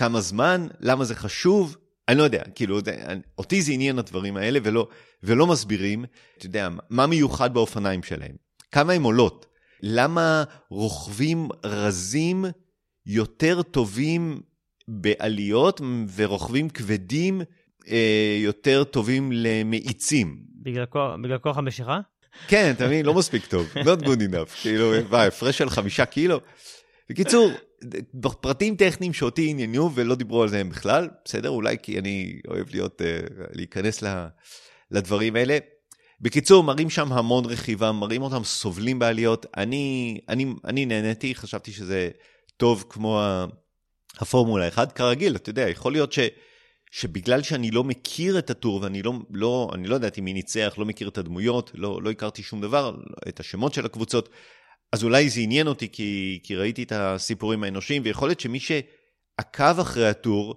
כמה זמן, למה זה חשוב, אני לא יודע, כאילו, אותי זה עניין הדברים האלה, ולא, ולא מסבירים, אתה יודע, מה מיוחד באופניים שלהם, כמה הן עולות, למה רוכבים רזים יותר טובים בעליות, ורוכבים כבדים אה, יותר טובים למאיצים. בגלל בגלל כוח המשיכה? כן, אתה מבין, לא מספיק טוב, not good enough, כאילו, [laughs] מה, הפרש של חמישה קילו? בקיצור, פרטים טכניים שאותי עניינו ולא דיברו על זה בכלל, בסדר? אולי כי אני אוהב להיות, uh, להיכנס לדברים האלה. בקיצור, מראים שם המון רכיבה, מראים אותם סובלים בעליות. אני, אני, אני נהניתי, חשבתי שזה טוב כמו הפורמולה 1. כרגיל, אתה יודע, יכול להיות ש, שבגלל שאני לא מכיר את הטור ואני לא, לא, אני לא יודעת מי ניצח, לא מכיר את הדמויות, לא, לא הכרתי שום דבר, את השמות של הקבוצות, אז אולי זה עניין אותי כי, כי ראיתי את הסיפורים האנושיים, ויכול להיות שמי שעקב אחרי הטור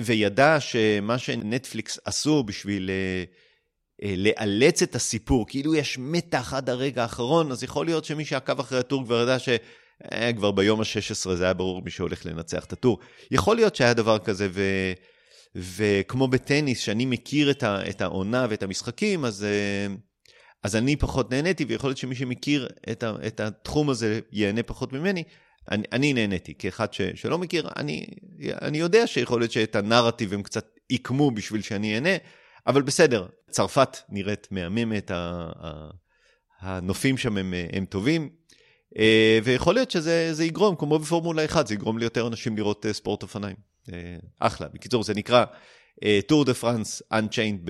וידע שמה שנטפליקס עשו בשביל uh, uh, לאלץ את הסיפור, כאילו יש מתח עד הרגע האחרון, אז יכול להיות שמי שעקב אחרי הטור כבר ידע ש... אה, כבר ביום ה-16 זה היה ברור מי שהולך לנצח את הטור. יכול להיות שהיה דבר כזה, ו... וכמו בטניס, שאני מכיר את, ה... את העונה ואת המשחקים, אז, uh, אז אני פחות נהניתי, ויכול להיות שמי שמכיר את, ה... את התחום הזה ייהנה פחות ממני. אני, אני נהניתי, כאחד ש, שלא מכיר, אני, אני יודע שיכול להיות שאת הנרטיב הם קצת עיקמו בשביל שאני אהנה, אבל בסדר, צרפת נראית מהממת, הנופים שם הם, הם טובים, אה, ויכול להיות שזה יגרום, כמו בפורמולה 1, זה יגרום ליותר אנשים לראות אה, ספורט אופניים. אה, אחלה. בקיצור, זה נקרא טור דה פרנס Unchained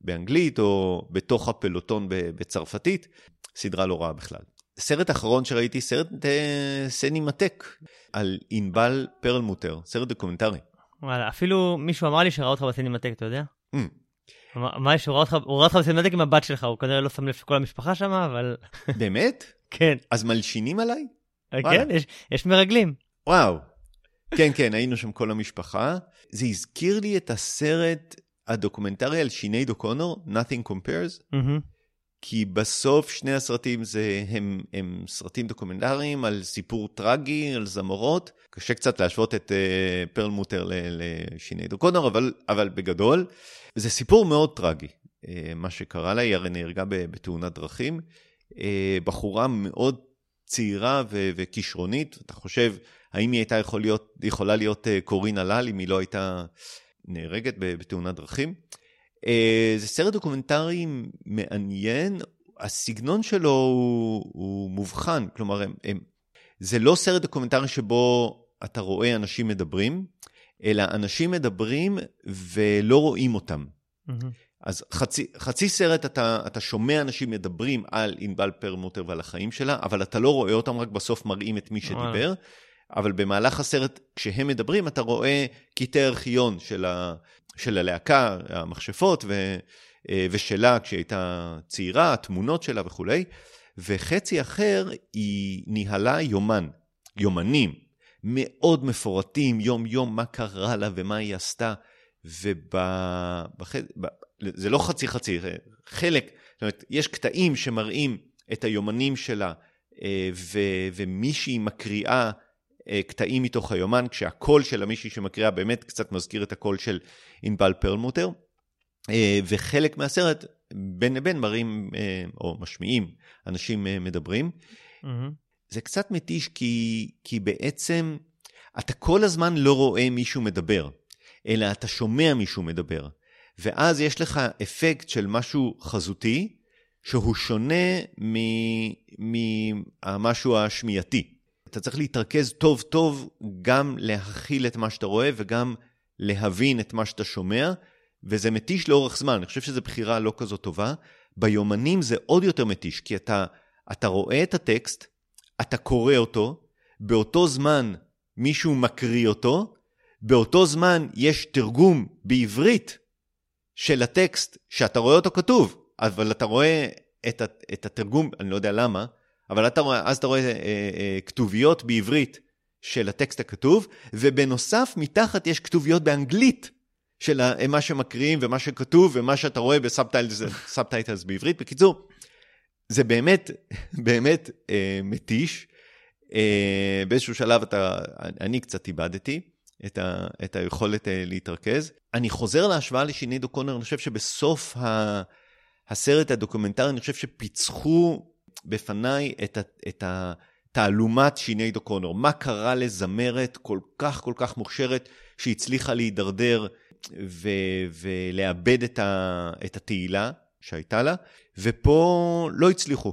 באנגלית, או בתוך הפלוטון בצרפתית, סדרה לא רעה בכלל. סרט אחרון שראיתי, סרט אה, סינמטק, על ענבל פרלמוטר, סרט דוקומנטרי. וואלה, אפילו מישהו אמר לי שראה אותך בסינמטק, אתה יודע? Mm. מה יש, הוא ראה אותך בסינמטק עם הבת שלך, הוא כנראה לא שם לב שכל המשפחה שם, אבל... [laughs] באמת? כן. אז מלשינים עליי? אה, כן, יש, יש מרגלים. וואו. כן, כן, היינו שם כל המשפחה. זה הזכיר לי את הסרט הדוקומנטרי על שיני דוקונור, Nothing Compares. Mm-hmm. כי בסוף שני הסרטים זה, הם, הם סרטים דוקומנטריים על סיפור טרגי, על זמורות. קשה קצת להשוות את uh, פרל מוטר לשיני דוקונור, אבל, אבל בגדול, זה סיפור מאוד טרגי. Uh, מה שקרה לה, היא הרי נהרגה בתאונת דרכים. Uh, בחורה מאוד צעירה ו- וכישרונית, אתה חושב, האם היא הייתה יכול להיות, יכולה להיות uh, קורין הלל אם היא לא הייתה נהרגת בתאונת דרכים? אה, זה סרט דוקומנטרי מעניין, הסגנון שלו הוא, הוא מובחן, כלומר, הם, הם, זה לא סרט דוקומנטרי שבו אתה רואה אנשים מדברים, אלא אנשים מדברים ולא רואים אותם. Mm-hmm. אז חצי, חצי סרט אתה, אתה שומע אנשים מדברים על ענבל פרמוטר ועל החיים שלה, אבל אתה לא רואה אותם, רק בסוף מראים את מי שדיבר. אבל במהלך הסרט, כשהם מדברים, אתה רואה קטעי ארכיון של, ה, של הלהקה, המכשפות, ו, אה, ושלה כשהיא הייתה צעירה, התמונות שלה וכולי, וחצי אחר היא ניהלה יומן, יומנים, מאוד מפורטים, יום-יום, מה קרה לה ומה היא עשתה, ובח... זה לא חצי-חצי, חלק, זאת אומרת, יש קטעים שמראים את היומנים שלה, אה, ו... ומישהי מקריאה אה, קטעים מתוך היומן, כשהקול של המישהי שמקריאה באמת קצת מזכיר את הקול של ענבל פרלמוטר. אה, וחלק מהסרט, בין לבין מראים אה, או משמיעים אנשים מדברים. Mm-hmm. זה קצת מתיש כי, כי בעצם אתה כל הזמן לא רואה מישהו מדבר, אלא אתה שומע מישהו מדבר. ואז יש לך אפקט של משהו חזותי, שהוא שונה ממשהו השמיעתי. אתה צריך להתרכז טוב טוב גם להכיל את מה שאתה רואה וגם להבין את מה שאתה שומע, וזה מתיש לאורך זמן, אני חושב שזו בחירה לא כזאת טובה. ביומנים זה עוד יותר מתיש, כי אתה, אתה רואה את הטקסט, אתה קורא אותו, באותו זמן מישהו מקריא אותו, באותו זמן יש תרגום בעברית של הטקסט שאתה רואה אותו כתוב, אבל אתה רואה את, את התרגום, אני לא יודע למה, אבל אתה אז אתה רואה אה, אה, כתוביות בעברית של הטקסט הכתוב, ובנוסף, מתחת יש כתוביות באנגלית של מה שמקריאים ומה שכתוב ומה שאתה רואה ב subtitles בעברית. בקיצור, זה באמת, [laughs] באמת אה, מתיש. אה, באיזשהו שלב אתה, אני קצת איבדתי את, ה, את היכולת אה, להתרכז. אני חוזר להשוואה לשינידו קונר, אני חושב שבסוף ה, הסרט הדוקומנטרי, אני חושב שפיצחו בפניי את, את התעלומת שיניידו קונור. מה קרה לזמרת כל כך כל כך מוכשרת שהצליחה להידרדר ו- ולאבד את, ה- את התהילה שהייתה לה, ופה לא הצליחו.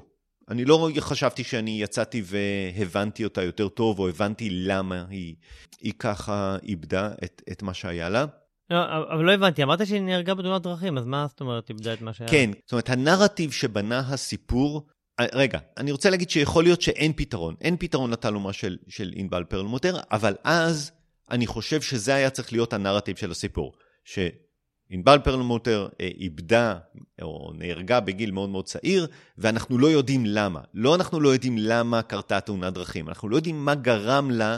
אני לא חשבתי שאני יצאתי והבנתי אותה יותר טוב, או הבנתי למה היא, היא ככה איבדה את, את מה שהיה לה. לא, אבל לא הבנתי, אמרת שהיא נהרגה בתאונת דרכים, אז מה זאת אומרת איבדה את מה שהיה? כן, זאת אומרת, הנרטיב שבנה הסיפור רגע, אני רוצה להגיד שיכול להיות שאין פתרון. אין פתרון לתעלומה של, של ענבל פרלמוטר, אבל אז אני חושב שזה היה צריך להיות הנרטיב של הסיפור. שענבל פרלמוטר אה, איבדה או נהרגה בגיל מאוד מאוד צעיר, ואנחנו לא יודעים למה. לא אנחנו לא יודעים למה קרתה תאונת דרכים, אנחנו לא יודעים מה גרם לה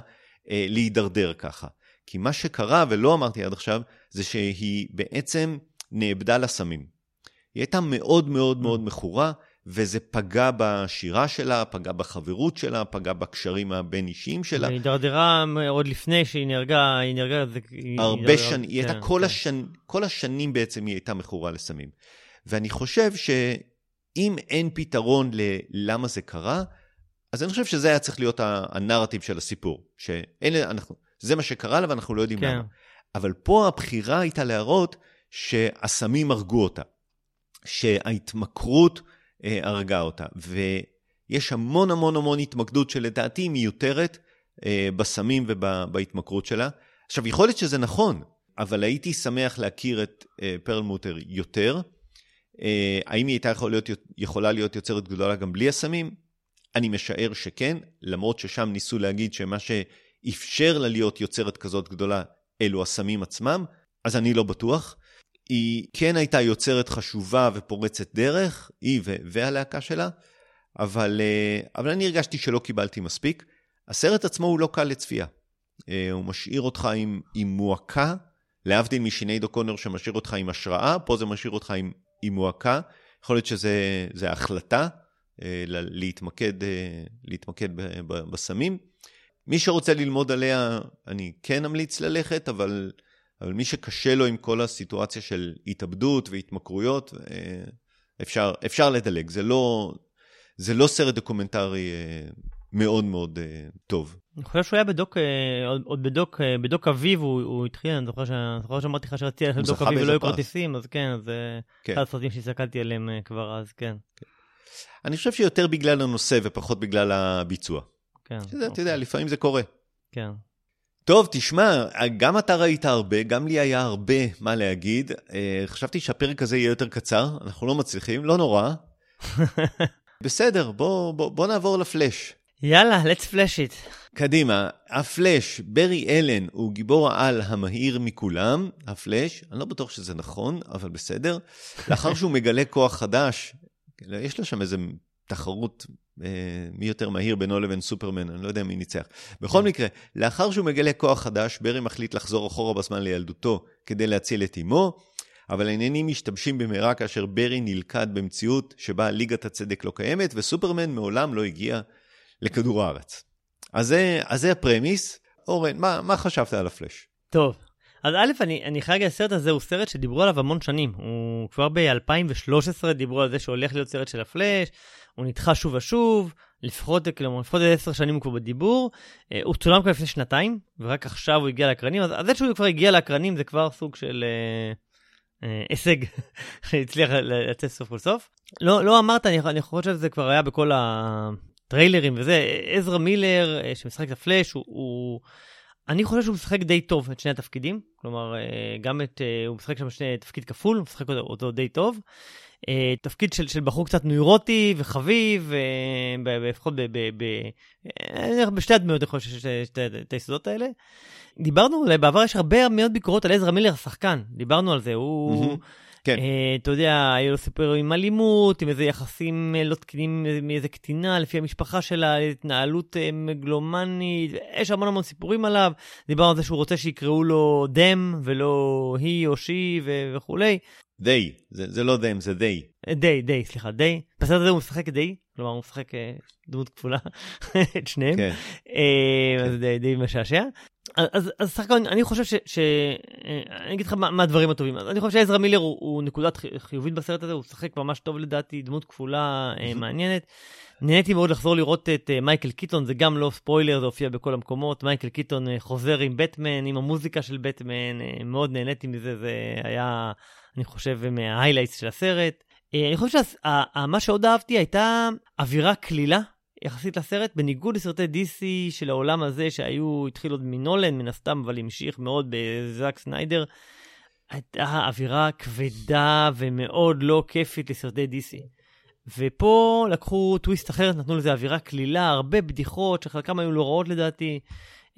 אה, להידרדר ככה. כי מה שקרה, ולא אמרתי עד עכשיו, זה שהיא בעצם נאבדה לסמים. היא הייתה מאוד מאוד מאוד מכורה, וזה פגע בשירה שלה, פגע בחברות שלה, פגע בקשרים הבין-אישיים שלה. היא הידרדרה עוד לפני שהיא נהרגה, היא נהרגה... הרבה שנים, היא הייתה כן, כל, כן. השנ... כל השנים בעצם היא הייתה מכורה לסמים. ואני חושב שאם אין פתרון ללמה זה קרה, אז אני חושב שזה היה צריך להיות הנרטיב של הסיפור. שאין, אנחנו, זה מה שקרה לה ואנחנו לא יודעים כן. למה. אבל פה הבחירה הייתה להראות שהסמים הרגו אותה. שההתמכרות הרגה אותה. ויש המון המון המון התמקדות שלדעתי היא מיותרת אה, בסמים ובהתמכרות שלה. עכשיו, יכול להיות שזה נכון, אבל הייתי שמח להכיר את אה, פרלמוטר יותר. אה, האם היא הייתה יכול להיות, יכולה להיות יוצרת גדולה גם בלי הסמים? אני משער שכן, למרות ששם ניסו להגיד שמה שאפשר לה להיות יוצרת כזאת גדולה אלו הסמים עצמם, אז אני לא בטוח. היא כן הייתה יוצרת חשובה ופורצת דרך, היא והלהקה שלה, אבל, אה, אבל אני הרגשתי שלא קיבלתי מספיק. הסרט עצמו הוא לא קל לצפייה. אה, הוא משאיר אותך עם, עם מועקה, להבדיל משיני דוקונר שמשאיר אותך עם השראה, פה זה משאיר אותך עם, עם מועקה. יכול להיות שזה החלטה אה, להתמקד, להתמקד בסמים. מי שרוצה ללמוד עליה, אני כן אמליץ ללכת, אבל אבל מי שקשה לו עם כל הסיטואציה של התאבדות והתמכרויות, אה, אפשר, אפשר לדלג. זה לא, זה לא סרט דוקומנטרי אה, מאוד מאוד אה, טוב. אני חושב שהוא היה בדוק, עוד, עוד בדוק, בדוק אביב הוא, הוא התחיל, אני זוכר, זוכר שאמרתי לך שרציתי ללכת לדוק אביב ולא היו כרטיסים, אז כן, זה כן. אחד הסרטים שהסתכלתי עליהם כבר אז, כן. כן. אני חושב שיותר בגלל הנושא ופחות בגלל הביצוע. כן. שזה, אוקיי. אתה יודע, לפעמים זה קורה. כן. טוב, תשמע, גם אתה ראית הרבה, גם לי היה הרבה מה להגיד. אה, חשבתי שהפרק הזה יהיה יותר קצר, אנחנו לא מצליחים, לא נורא. [laughs] בסדר, בוא, בוא, בוא נעבור לפלאש. יאללה, let's flash it. קדימה, הפלאש, ברי אלן הוא גיבור העל המהיר מכולם, הפלאש, אני לא בטוח שזה נכון, אבל בסדר. לאחר שהוא מגלה כוח חדש, יש לו שם איזה תחרות מי יותר מהיר בינו לבין סופרמן, אני לא יודע מי ניצח. בכל מקרה, לאחר שהוא מגלה כוח חדש, ברי מחליט לחזור אחורה בזמן לילדותו כדי להציל את אמו, אבל העניינים משתבשים במהרה כאשר ברי נלכד במציאות שבה ליגת הצדק לא קיימת, וסופרמן מעולם לא הגיע לכדור הארץ. אז זה, אז זה הפרמיס. אורן, מה, מה חשבת על הפלאש? טוב, אז א', אני, אני להגיד, הסרט הזה הוא סרט שדיברו עליו המון שנים. הוא כבר ב-2013 דיברו על זה שהולך להיות סרט של הפלאש, הוא נדחה שוב ושוב, לפחות, כלומר, לפחות עשר שנים הוא כבר בדיבור. אה, הוא צולם כבר לפני שנתיים, ורק עכשיו הוא הגיע לאקרנים, אז זה שהוא כבר הגיע לאקרנים זה כבר סוג של אה, אה, הישג [laughs] שהצליח לצאת סוף כל סוף. לא, לא אמרת, אני, אני חושב שזה כבר היה בכל הטריילרים וזה, עזרא מילר אה, שמשחק את הפלאש, הוא... הוא אני חושב שהוא משחק די טוב את שני התפקידים, כלומר, אה, גם את, אה, הוא משחק שם שני תפקיד כפול, הוא משחק אותו, אותו די טוב. אה, תפקיד של, של בחור קצת נוירוטי וחביב, לפחות בשתי הדמויות אני חושב שיש את היסודות האלה. דיברנו, בעבר יש הרבה מאוד ביקורות על עזרא מילר השחקן, דיברנו על זה, הוא... Mm-hmm. כן. Uh, אתה יודע, היו לו סיפורים עם אלימות, עם איזה יחסים לא תקינים מאיזה קטינה, לפי המשפחה שלה, התנהלות uh, מגלומנית, יש המון המון סיפורים עליו. דיברנו על זה שהוא רוצה שיקראו לו דם, ולא היא או שי וכולי. די, זה, זה לא them, זה די. די, די, סליחה, די. בסרט הזה הוא משחק די, כלומר הוא משחק דמות כפולה, [laughs] את שניהם. כן. אז כן. די, די משעשע. אז סך הכל אני חושב ש... ש... אני אגיד לך מה, מה הדברים הטובים. אני חושב שעזרא מילר הוא, הוא נקודת חיובית בסרט הזה, הוא משחק ממש טוב לדעתי, דמות כפולה [laughs] מעניינת. נהניתי מאוד לחזור לראות את מייקל קיטון, זה גם לא ספוילר, זה הופיע בכל המקומות. מייקל קיטון חוזר עם בטמן, עם המוזיקה של בטמן, מאוד נהניתי מזה, זה היה, אני חושב, מה-highlights של הסרט. אני חושב שמה שעוד אהבתי הייתה אווירה קלילה יחסית לסרט, בניגוד לסרטי DC של העולם הזה, שהיו, התחילו עוד מנולן, מן הסתם, אבל המשיך מאוד בזאק סניידר, הייתה אווירה כבדה ומאוד לא כיפית לסרטי DC. ופה לקחו טוויסט אחר, נתנו לזה אווירה קלילה, הרבה בדיחות, שחלקם היו לא רעות לדעתי.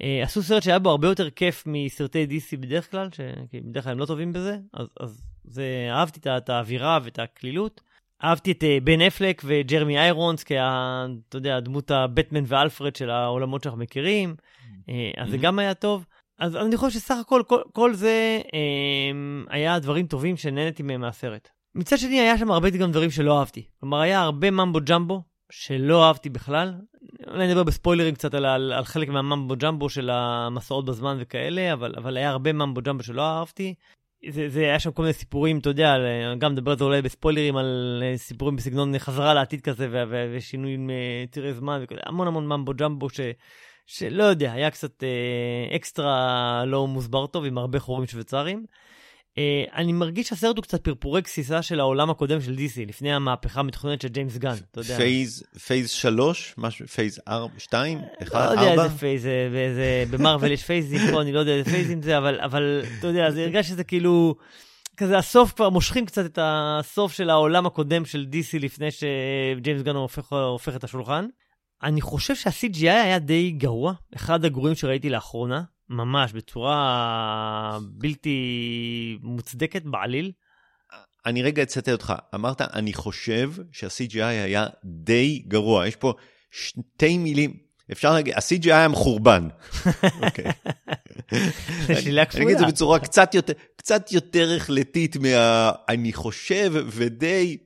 אה, עשו סרט שהיה בו הרבה יותר כיף מסרטי DC בדרך כלל, כי בדרך כלל הם לא טובים בזה, אז, אז זה, אהבתי את האווירה ואת הקלילות. אהבתי את בן אפלק וג'רמי איירונס, כי אתה יודע, דמות הבטמן ואלפרד של העולמות שאנחנו מכירים, אז זה גם היה טוב. אז אני חושב שסך הכל, כל, כל זה אה, היה דברים טובים שנהנתי מהם מהסרט. מצד שני, היה שם הרבה גם דברים שלא אהבתי. כלומר, היה הרבה ממבו ג'מבו שלא אהבתי בכלל. אולי נדבר בספוילרים קצת על, על, על חלק מה mumbo jumbo של המסעות בזמן וכאלה, אבל, אבל היה הרבה mumbo jumbo שלא אהבתי. זה, זה היה שם כל מיני סיפורים, אתה יודע, גם מדבר על זה אולי בספוילרים, על אה, סיפורים בסגנון חזרה לעתיד כזה, ושינויים אה, צירי זמן, וכזה, המון המון mumbo jumbo ש... שלא יודע, היה קצת אה, אקסטרה לא מוסבר טוב, עם הרבה חורים שוויצריים. אה, אני מרגיש שהסרט הוא קצת פרפורי גסיסה של העולם הקודם של DC, לפני המהפכה המתוכננת של ג'יימס גן, אתה יודע. phase, phase שלוש? משהו, פייז ארבע, שתיים? אחד, ארבע? לא יודע איזה phase, זה, במארוול יש phase-ים פה, אני לא יודע איזה phase-ים זה, אבל, אבל אתה יודע, זה הרגש שזה כאילו... כזה הסוף כבר מושכים קצת את הסוף של העולם הקודם של DC לפני שג'יימס גן הופך, הופך את השולחן. אני חושב שה-CGI היה די גרוע, אחד הגרועים שראיתי לאחרונה, ממש בצורה בלתי מוצדקת בעליל. אני רגע אצטט אותך, אמרת, אני חושב שה-CGI היה די גרוע. יש פה שתי מילים, אפשר להגיד, ה-CGI היה מחורבן. [laughs] אוקיי. שאלה כפולה. אני אגיד את זה בצורה קצת יותר, קצת יותר החלטית מה... אני חושב ודי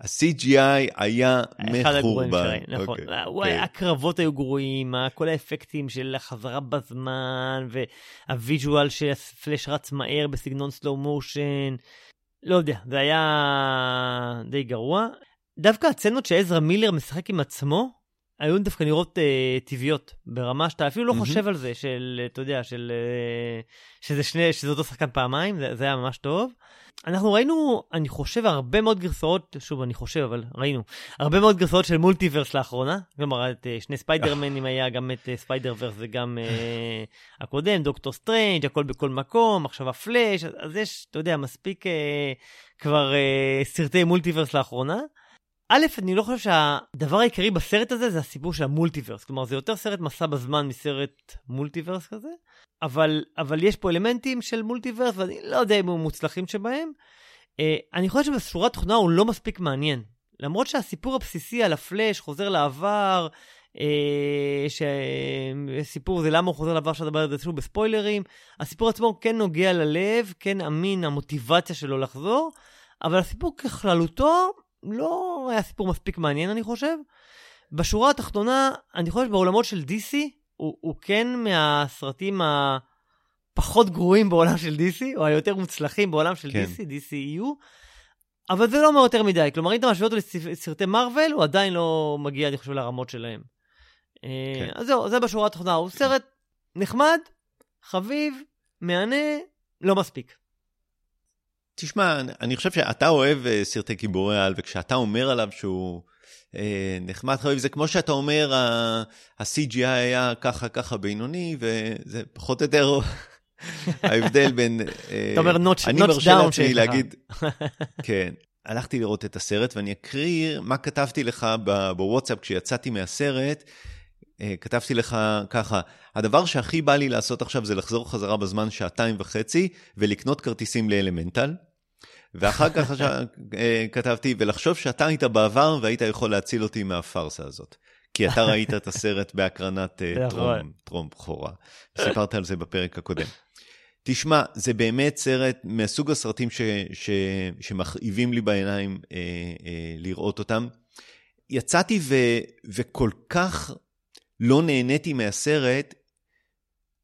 ה-CGI היה מחורבן. נכון. Okay. אוקיי, וואי, okay. הקרבות היו גרועים, כל האפקטים של החזרה בזמן, וה-visual שהפלאש רץ מהר בסגנון slow motion. לא יודע, זה היה די גרוע. דווקא הסצנות שעזרא מילר משחק עם עצמו, היו דווקא נראות אה, טבעיות, ברמה שאתה אפילו לא mm-hmm. חושב על זה, של, אתה יודע, של, אה, שזה, שני, שזה אותו שחקן פעמיים, זה, זה היה ממש טוב. אנחנו ראינו, אני חושב, הרבה מאוד גרסאות, שוב, אני חושב, אבל ראינו, הרבה מאוד גרסאות של multiverse לאחרונה. כלומר, את uh, שני ספיידרמנים היה, גם את uh, ספיידר ורס וגם uh, [laughs] הקודם, דוקטור סטרנג', הכל בכל מקום, עכשיו הפלאש, אז, אז יש, אתה יודע, מספיק uh, כבר uh, סרטי מולטיברס לאחרונה. א', אני לא חושב שהדבר העיקרי בסרט הזה זה הסיפור של המולטיברס. כלומר, זה יותר סרט מסע בזמן מסרט מולטיברס כזה. אבל, אבל יש פה אלמנטים של מולטיברס, ואני לא יודע אם הם מוצלחים שבהם. Uh, אני חושב שבשורה התוכנה הוא לא מספיק מעניין. למרות שהסיפור הבסיסי על הפלאש חוזר לעבר, uh, שסיפור זה למה הוא חוזר לעבר, אפשר לדבר על זה שוב בספוילרים, הסיפור עצמו כן נוגע ללב, כן אמין המוטיבציה שלו לחזור, אבל הסיפור ככללותו לא היה סיפור מספיק מעניין, אני חושב. בשורה התחתונה, אני חושב שבעולמות של DC, הוא, הוא כן מהסרטים הפחות גרועים בעולם של DC, או היותר מוצלחים בעולם של כן. DC, DCEU, אבל זה לא אומר יותר מדי. כלומר, אם אתה משווה אותו לסרטי מארוול, הוא עדיין לא מגיע, אני חושב, לרמות שלהם. אה, כן. אז זהו, זה בשורה התחתונה. הוא סרט נחמד, חביב, מהנה, לא מספיק. תשמע, אני חושב שאתה אוהב אה, סרטי גיבורי על, וכשאתה אומר עליו שהוא אה, נחמד חביב, זה כמו שאתה אומר, ה-CGI היה ככה ככה בינוני, וזה פחות או יותר [laughs] ההבדל בין... אה, אתה אומר נוטש דאון אני מרשה לעצמי להגיד, [laughs] כן. הלכתי לראות את הסרט, ואני אקריא מה כתבתי לך בוואטסאפ כשיצאתי מהסרט. אה, כתבתי לך ככה, הדבר שהכי בא לי לעשות עכשיו זה לחזור חזרה בזמן שעתיים וחצי ולקנות כרטיסים לאלמנטל. ואחר כך אה, כתבתי, ולחשוב שאתה היית בעבר והיית יכול להציל אותי מהפארסה הזאת. כי אתה ראית את הסרט בהקרנת אה, טרום, טרום בכורה. סיפרת על זה בפרק הקודם. תשמע, זה באמת סרט מסוג הסרטים ש, ש, שמכאיבים לי בעיניים אה, אה, לראות אותם. יצאתי ו, וכל כך לא נהניתי מהסרט,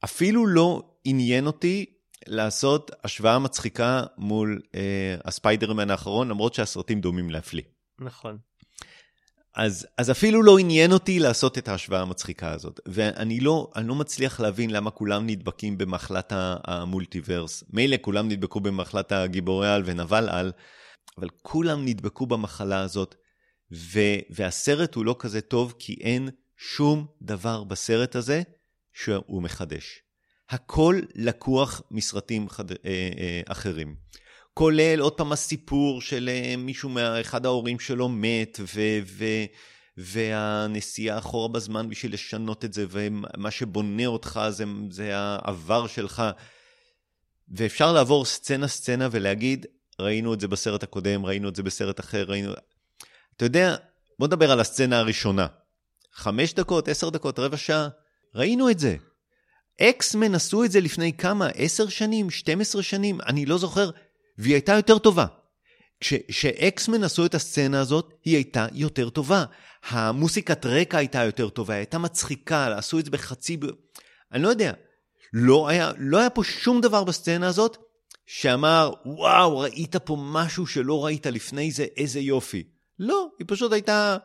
אפילו לא עניין אותי לעשות השוואה מצחיקה מול אה, הספיידרמן האחרון, למרות שהסרטים דומים להפליא. נכון. אז, אז אפילו לא עניין אותי לעשות את ההשוואה המצחיקה הזאת. ואני לא, לא מצליח להבין למה כולם נדבקים במחלת המולטיברס. מילא כולם נדבקו במחלת הגיבורי על ונבל על, אבל כולם נדבקו במחלה הזאת, ו, והסרט הוא לא כזה טוב כי אין שום דבר בסרט הזה שהוא מחדש. הכל לקוח מסרטים חד... אה, אה, אחרים. כולל עוד פעם הסיפור של אה, מישהו מאחד ההורים שלו מת, ו... ו... והנסיעה אחורה בזמן בשביל לשנות את זה, ומה שבונה אותך זה, זה העבר שלך. ואפשר לעבור סצנה-סצנה ולהגיד, ראינו את זה בסרט הקודם, ראינו את זה בסרט אחר, ראינו... אתה יודע, בוא נדבר על הסצנה הראשונה. חמש דקות, עשר דקות, רבע שעה, ראינו את זה. אקסמן עשו את זה לפני כמה? עשר שנים? 12 שנים? אני לא זוכר. והיא הייתה יותר טובה. כשאקסמן עשו את הסצנה הזאת, היא הייתה יותר טובה. המוסיקת רקע הייתה יותר טובה, היא הייתה מצחיקה, עשו את זה בחצי... אני לא יודע. לא היה, לא היה פה שום דבר בסצנה הזאת שאמר, וואו, ראית פה משהו שלא ראית לפני זה, איזה יופי. לא, היא פשוט הייתה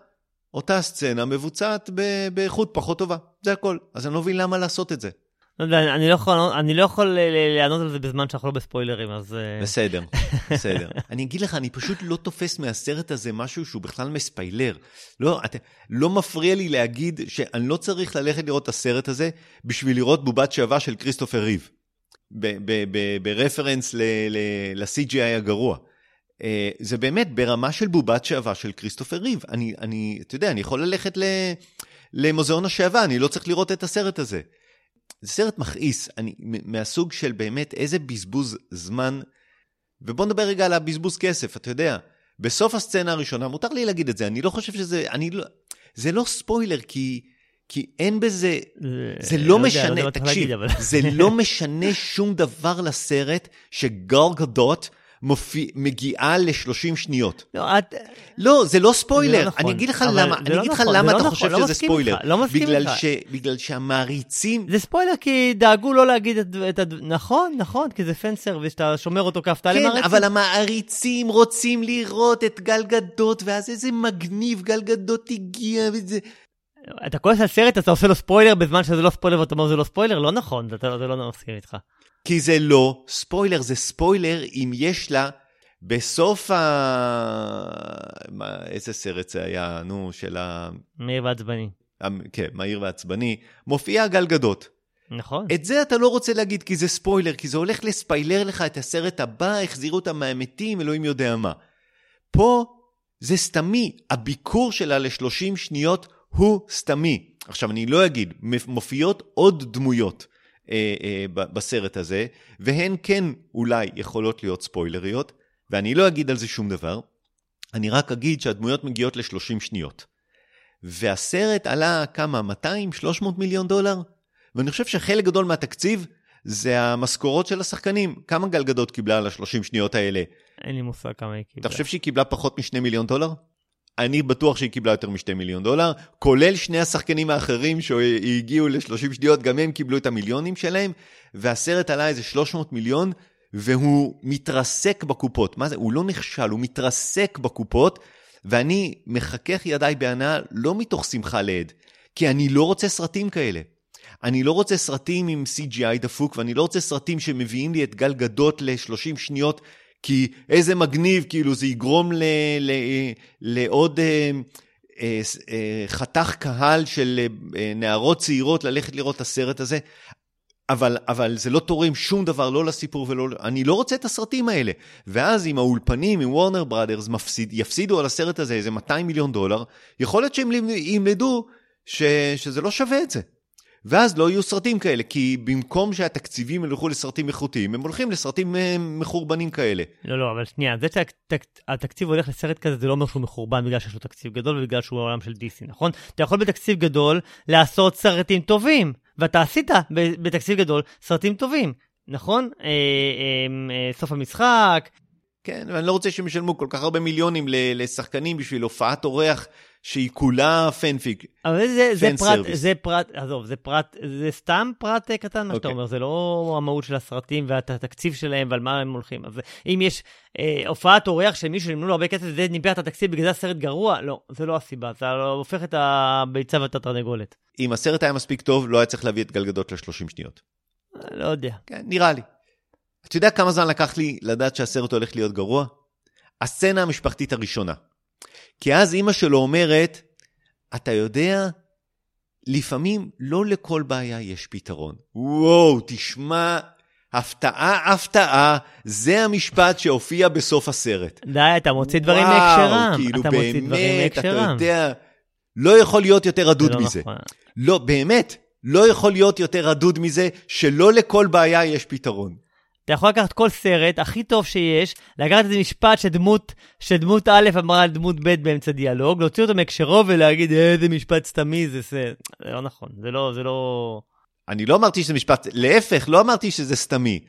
אותה סצנה מבוצעת באיכות פחות טובה, זה הכל. אז אני לא מבין למה לעשות את זה. לא יודע, אני לא יכול, אני לא יכול לענות על זה בזמן שאנחנו לא בספוילרים, אז... אה, בסדר, [laughs] בסדר. אני אגיד לך, אני פשוט לא תופס מהסרט הזה משהו שהוא בכלל מספיילר. לא, את, לא מפריע לי להגיד שאני לא צריך ללכת לראות את הסרט הזה בשביל לראות בובת שעווה של כריסטופר ריב. ברפרנס ל-CGI הגרוע. אה, זה באמת ברמה של בובת שעווה של כריסטופר ריב. אני, אני, אתה יודע, אני יכול ללכת למוזיאון השעווה, אני לא צריך לראות את הסרט הזה. זה סרט מכעיס, אני, מהסוג של באמת איזה בזבוז זמן. ובוא נדבר רגע על הבזבוז כסף, אתה יודע. בסוף הסצנה הראשונה, מותר לי להגיד את זה, אני לא חושב שזה, אני לא, זה לא ספוילר, כי, כי אין בזה, זה, זה לא, לא משנה, יודע, לא תקשיב, להגיד, אבל... זה לא משנה שום דבר לסרט שגל גדות מופיע, מגיעה ל-30 שניות. לא, את... לא, זה לא ספוילר. זה לא נכון, אני אגיד לך למה, אני לא אגיד לך נכון, למה אתה לא חושב נכון, שזה ספוילר. לא מסכים איתך. ש... בגלל שהמעריצים... זה ספוילר כי דאגו לא להגיד את, את ה... נכון, נכון, כי זה fan service, שאתה שומר אותו כהפתעה כן, למעריצים. כן, אבל המעריצים רוצים לראות את גל גדות, ואז איזה מגניב גל גדות הגיע וזה... אתה כועס על סרט, אתה עושה לו ספוילר בזמן שזה לא ספוילר ואתה אומר זה לא ספוילר? לא נכון, זה לא מסכים איתך. כי זה לא ספוילר, זה ספוילר אם יש לה בסוף ה... מה, איזה סרט זה היה, נו, של ה... מהיר ועצבני. כן, מהיר ועצבני. מופיע גל גדות. נכון. את זה אתה לא רוצה להגיד כי זה ספוילר, כי זה הולך לספיילר לך את הסרט הבא, החזירו אותם מהמתים, אלוהים יודע מה. פה זה סתמי, הביקור שלה ל-30 שניות הוא סתמי. עכשיו, אני לא אגיד, מופיעות עוד דמויות. אה, אה, בסרט הזה, והן כן אולי יכולות להיות ספוילריות, ואני לא אגיד על זה שום דבר, אני רק אגיד שהדמויות מגיעות ל-30 שניות. והסרט עלה כמה? 200-300 מיליון דולר? ואני חושב שחלק גדול מהתקציב זה המשכורות של השחקנים. כמה גלגדות קיבלה על ה-30 שניות האלה? אין לי מושג כמה היא קיבלה. אתה חושב שהיא קיבלה פחות מ-2 מיליון דולר? אני בטוח שהיא קיבלה יותר מ-2 מיליון דולר, כולל שני השחקנים האחרים שהגיעו ל-30 שניות, גם הם קיבלו את המיליונים שלהם, והסרט עלה איזה 300 מיליון, והוא מתרסק בקופות. מה זה? הוא לא נכשל, הוא מתרסק בקופות, ואני מחכך ידיי בהנאה לא מתוך שמחה לעד, כי אני לא רוצה סרטים כאלה. אני לא רוצה סרטים עם CGI דפוק, ואני לא רוצה סרטים שמביאים לי את גל גדות ל-30 שניות כי איזה מגניב, כאילו זה יגרום ל, ל, לעוד אה, אה, אה, חתך קהל של אה, נערות צעירות ללכת לראות את הסרט הזה. אבל, אבל זה לא תורם שום דבר, לא לסיפור ולא... אני לא רוצה את הסרטים האלה. ואז עם האולפנים, עם וורנר בראדרס, מפסיד, יפסידו על הסרט הזה איזה 200 מיליון דולר, יכול להיות שהם ילמדו ש, שזה לא שווה את זה. ואז לא יהיו סרטים כאלה, כי במקום שהתקציבים ילכו לסרטים איכותיים, הם הולכים לסרטים אה, מחורבנים כאלה. לא, לא, אבל שנייה, זה שהתקציב הולך לסרט כזה, זה לא אומר שהוא מחורבן בגלל שיש לו תקציב גדול ובגלל שהוא העולם של DC, נכון? אתה יכול בתקציב גדול לעשות סרטים טובים, ואתה עשית בתקציב גדול סרטים טובים, נכון? אה, אה, אה, סוף המשחק. כן, ואני לא רוצה שהם ישלמו כל כך הרבה מיליונים לשחקנים בשביל הופעת אורח שהיא כולה פנפיק. אבל זה, זה פרט, זה פרט, עזוב, זה פרט, זה סתם פרט קטן מה okay. שאתה אוקיי. אומר, זה לא המהות של הסרטים והתקציב שלהם ועל מה הם הולכים. אז אם יש אה, הופעת אורח של מישהו שנמנו לו הרבה כסף וזה ניבא את התקציב, בגלל זה הסרט גרוע, לא, זה לא הסיבה, זה לא הופך את הביצה ואת התרנגולת. אם הסרט היה מספיק טוב, לא היה צריך להביא את גלגדות ל-30 שניות. לא יודע. כן, נראה לי. אתה יודע כמה זמן לקח לי לדעת שהסרט הולך להיות גרוע? הסצנה המשפחתית הראשונה. כי אז אימא שלו אומרת, אתה יודע, לפעמים לא לכל בעיה יש פתרון. וואו, תשמע, הפתעה, הפתעה, זה המשפט שהופיע בסוף הסרט. די, אתה מוציא דברים מהקשרם. כאילו אתה באמת, אתה יודע, לא יכול להיות יותר רדוד לא מזה. נכון. לא, באמת, לא יכול להיות יותר רדוד מזה שלא לכל בעיה יש פתרון. אתה יכול לקחת כל סרט הכי טוב שיש, לקחת איזה משפט שדמות, שדמות א' אמרה על דמות ב' באמצע דיאלוג, להוציא אותו מהקשרו ולהגיד איזה משפט סתמי זה, זה, זה לא נכון, זה לא, זה לא... אני לא אמרתי שזה משפט, להפך, לא אמרתי שזה סתמי.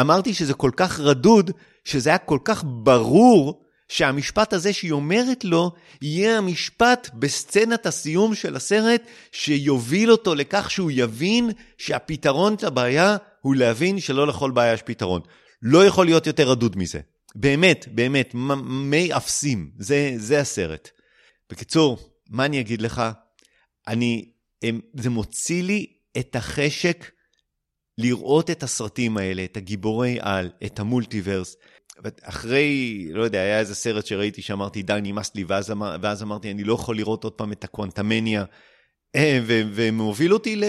אמרתי שזה כל כך רדוד, שזה היה כל כך ברור שהמשפט הזה שהיא אומרת לו, יהיה המשפט בסצנת הסיום של הסרט, שיוביל אותו לכך שהוא יבין שהפתרון לבעיה הוא להבין שלא לכל בעיה יש פתרון. לא יכול להיות יותר רדוד מזה. באמת, באמת, מי אפסים, זה, זה הסרט. בקיצור, מה אני אגיד לך? אני, זה מוציא לי את החשק לראות את הסרטים האלה, את הגיבורי על, את המולטיברס. אחרי, לא יודע, היה איזה סרט שראיתי שאמרתי, די, נמאס לי, ואז, אמר, ואז אמרתי, אני לא יכול לראות עוד פעם את הקוונטמניה. אה, ו- ומוביל אותי ל-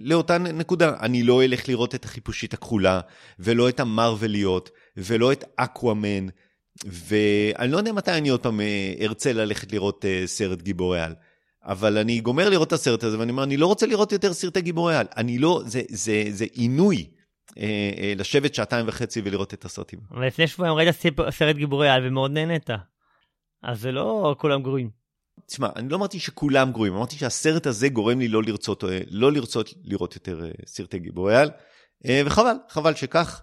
לאותה נקודה. אני לא אלך לראות את החיפושית הכחולה, ולא את המרוויליות, ולא את אקוואמן, ואני לא יודע מתי אני עוד פעם אה, ארצה ללכת לראות אה, סרט גיבורי על. אבל אני גומר לראות את הסרט הזה, ואני אומר, אני לא רוצה לראות יותר סרטי גיבורי על. אני לא, זה, זה, זה עינוי אה, אה, לשבת שעתיים וחצי ולראות את הסרטים. אבל לפני שבועיים ראית סרט גיבורי על ומאוד נהנית. אז זה לא כולם גרועים. תשמע, אני לא אמרתי שכולם גרועים, אמרתי שהסרט הזה גורם לי לא לרצות, אה, לא לרצות לראות יותר אה, סרטי גיבורי על, אה, וחבל, חבל שכך.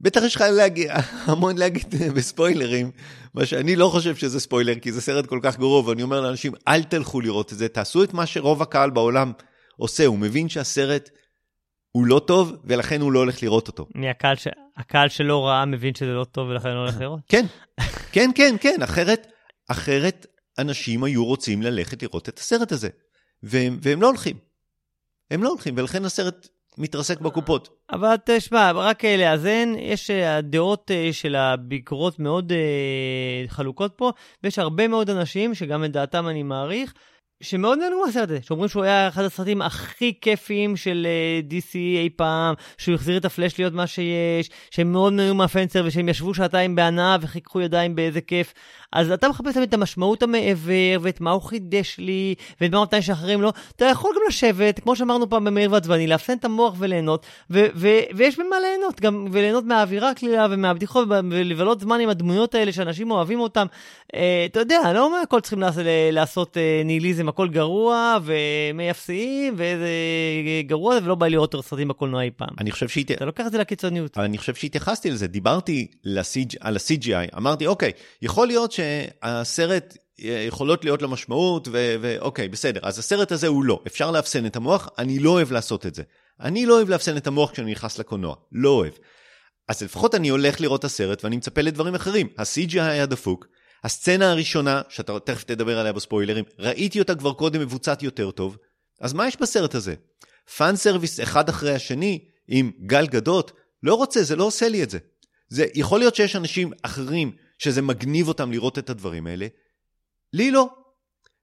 בטח יש לך להגיד, המון להגיד בספוילרים, מה שאני לא חושב שזה ספוילר, כי זה סרט כל כך גרוע, ואני אומר לאנשים, אל תלכו לראות את זה, תעשו את מה שרוב הקהל בעולם עושה, הוא מבין שהסרט הוא לא טוב, ולכן הוא לא הולך לראות אותו. מי הקהל, ש... הקהל שלא ראה מבין שזה לא טוב ולכן לא הולך לראות? כן, כן, כן, כן, אחרת, אחרת אנשים היו רוצים ללכת לראות את הסרט הזה, והם, והם לא הולכים. הם לא הולכים, ולכן הסרט מתרסק בקופות. אבל תשמע, רק אה, לאזן, יש אה, הדעות אה, של הביקורות מאוד אה, חלוקות פה, ויש הרבה מאוד אנשים, שגם את דעתם אני מעריך, שמאוד נהנו מהסרט הזה, שאומרים שהוא היה אחד הסרטים הכי כיפיים של אה, DC אי פעם, שהוא החזיר את הפלאש להיות מה שיש, שהם מאוד נהנו מהפנסר ושהם ישבו שעתיים בהנאה וחיככו ידיים באיזה כיף. אז אתה מחפש תמיד את המשמעות המעבר, ואת מה הוא חידש לי, ואת מה נתן שאחרים לא. אתה יכול גם לשבת, כמו שאמרנו פעם במאיר ועצבני, לאפסן את המוח וליהנות, ו- ו- ויש במה ליהנות, גם וליהנות מהאווירה הקלילה ומהבדיחות, ולבלות זמן עם הדמויות האלה שאנשים אוהבים אותם. אה, אתה יודע, לא מהכל צריכים לעשות, לעשות אה, ניהיליזם, הכל גרוע, ומי אפסיים, ואיזה גרוע זה, ולא בא לראות סרטים בקולנוע אי פעם. אני חושב שהיא... אתה לוקח את זה לקיצוניות. אני חושב שהתייחסתי לזה, דיברתי לסיג... על ה-CGI, אמרתי, אוקיי, יכול להיות שהסרט, אה, יכולות להיות לו משמעות, ואוקיי, בסדר, אז הסרט הזה הוא לא. אפשר לאפסן את המוח, אני לא אוהב לעשות את זה. אני לא אוהב לאפסן את המוח כשאני נכנס לקולנוע, לא אוהב. אז לפחות אני הולך לראות את הסרט ואני מצפה לדברים אחרים. ה-CGI היה דפוק, הסצנה הראשונה, שאתה תכף תדבר עליה בספוילרים, ראיתי אותה כבר קודם מבוצעת יותר טוב, אז מה יש בסרט הזה? fan service אחד אחרי השני, עם גל גדות, לא רוצה, זה לא עושה לי את זה. זה יכול להיות שיש אנשים אחרים שזה מגניב אותם לראות את הדברים האלה, לי לא.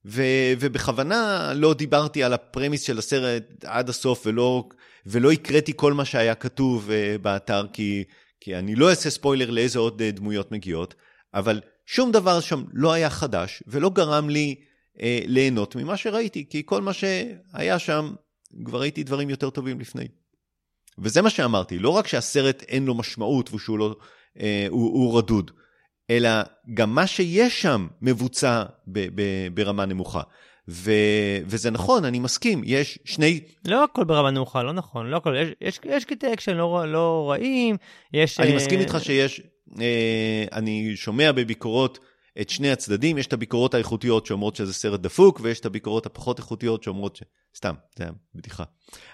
ו, ובכוונה לא דיברתי על ה-premise של הסרט עד הסוף ולא, ולא הקראתי כל מה שהיה כתוב uh, באתר, כי, כי אני לא אעשה ספוילר לאיזה עוד uh, דמויות מגיעות, אבל שום דבר שם לא היה חדש ולא גרם לי uh, ליהנות ממה שראיתי, כי כל מה שהיה שם, כבר ראיתי דברים יותר טובים לפני. וזה מה שאמרתי, לא רק שהסרט אין לו משמעות ושהוא לא, אה, הוא, הוא רדוד, אלא גם מה שיש שם מבוצע ב, ב, ברמה נמוכה. ו, וזה נכון, אני מסכים, יש שני... לא הכל ברמה נמוכה, לא נכון, לא הכל, יש, יש, יש קטעי אקשן לא, לא רעים, יש... אני אה, מסכים איתך שיש, אה, אני שומע בביקורות את שני הצדדים, יש את הביקורות האיכותיות שאומרות שזה סרט דפוק, ויש את הביקורות הפחות איכותיות שאומרות ש... סתם, זה היה בדיחה.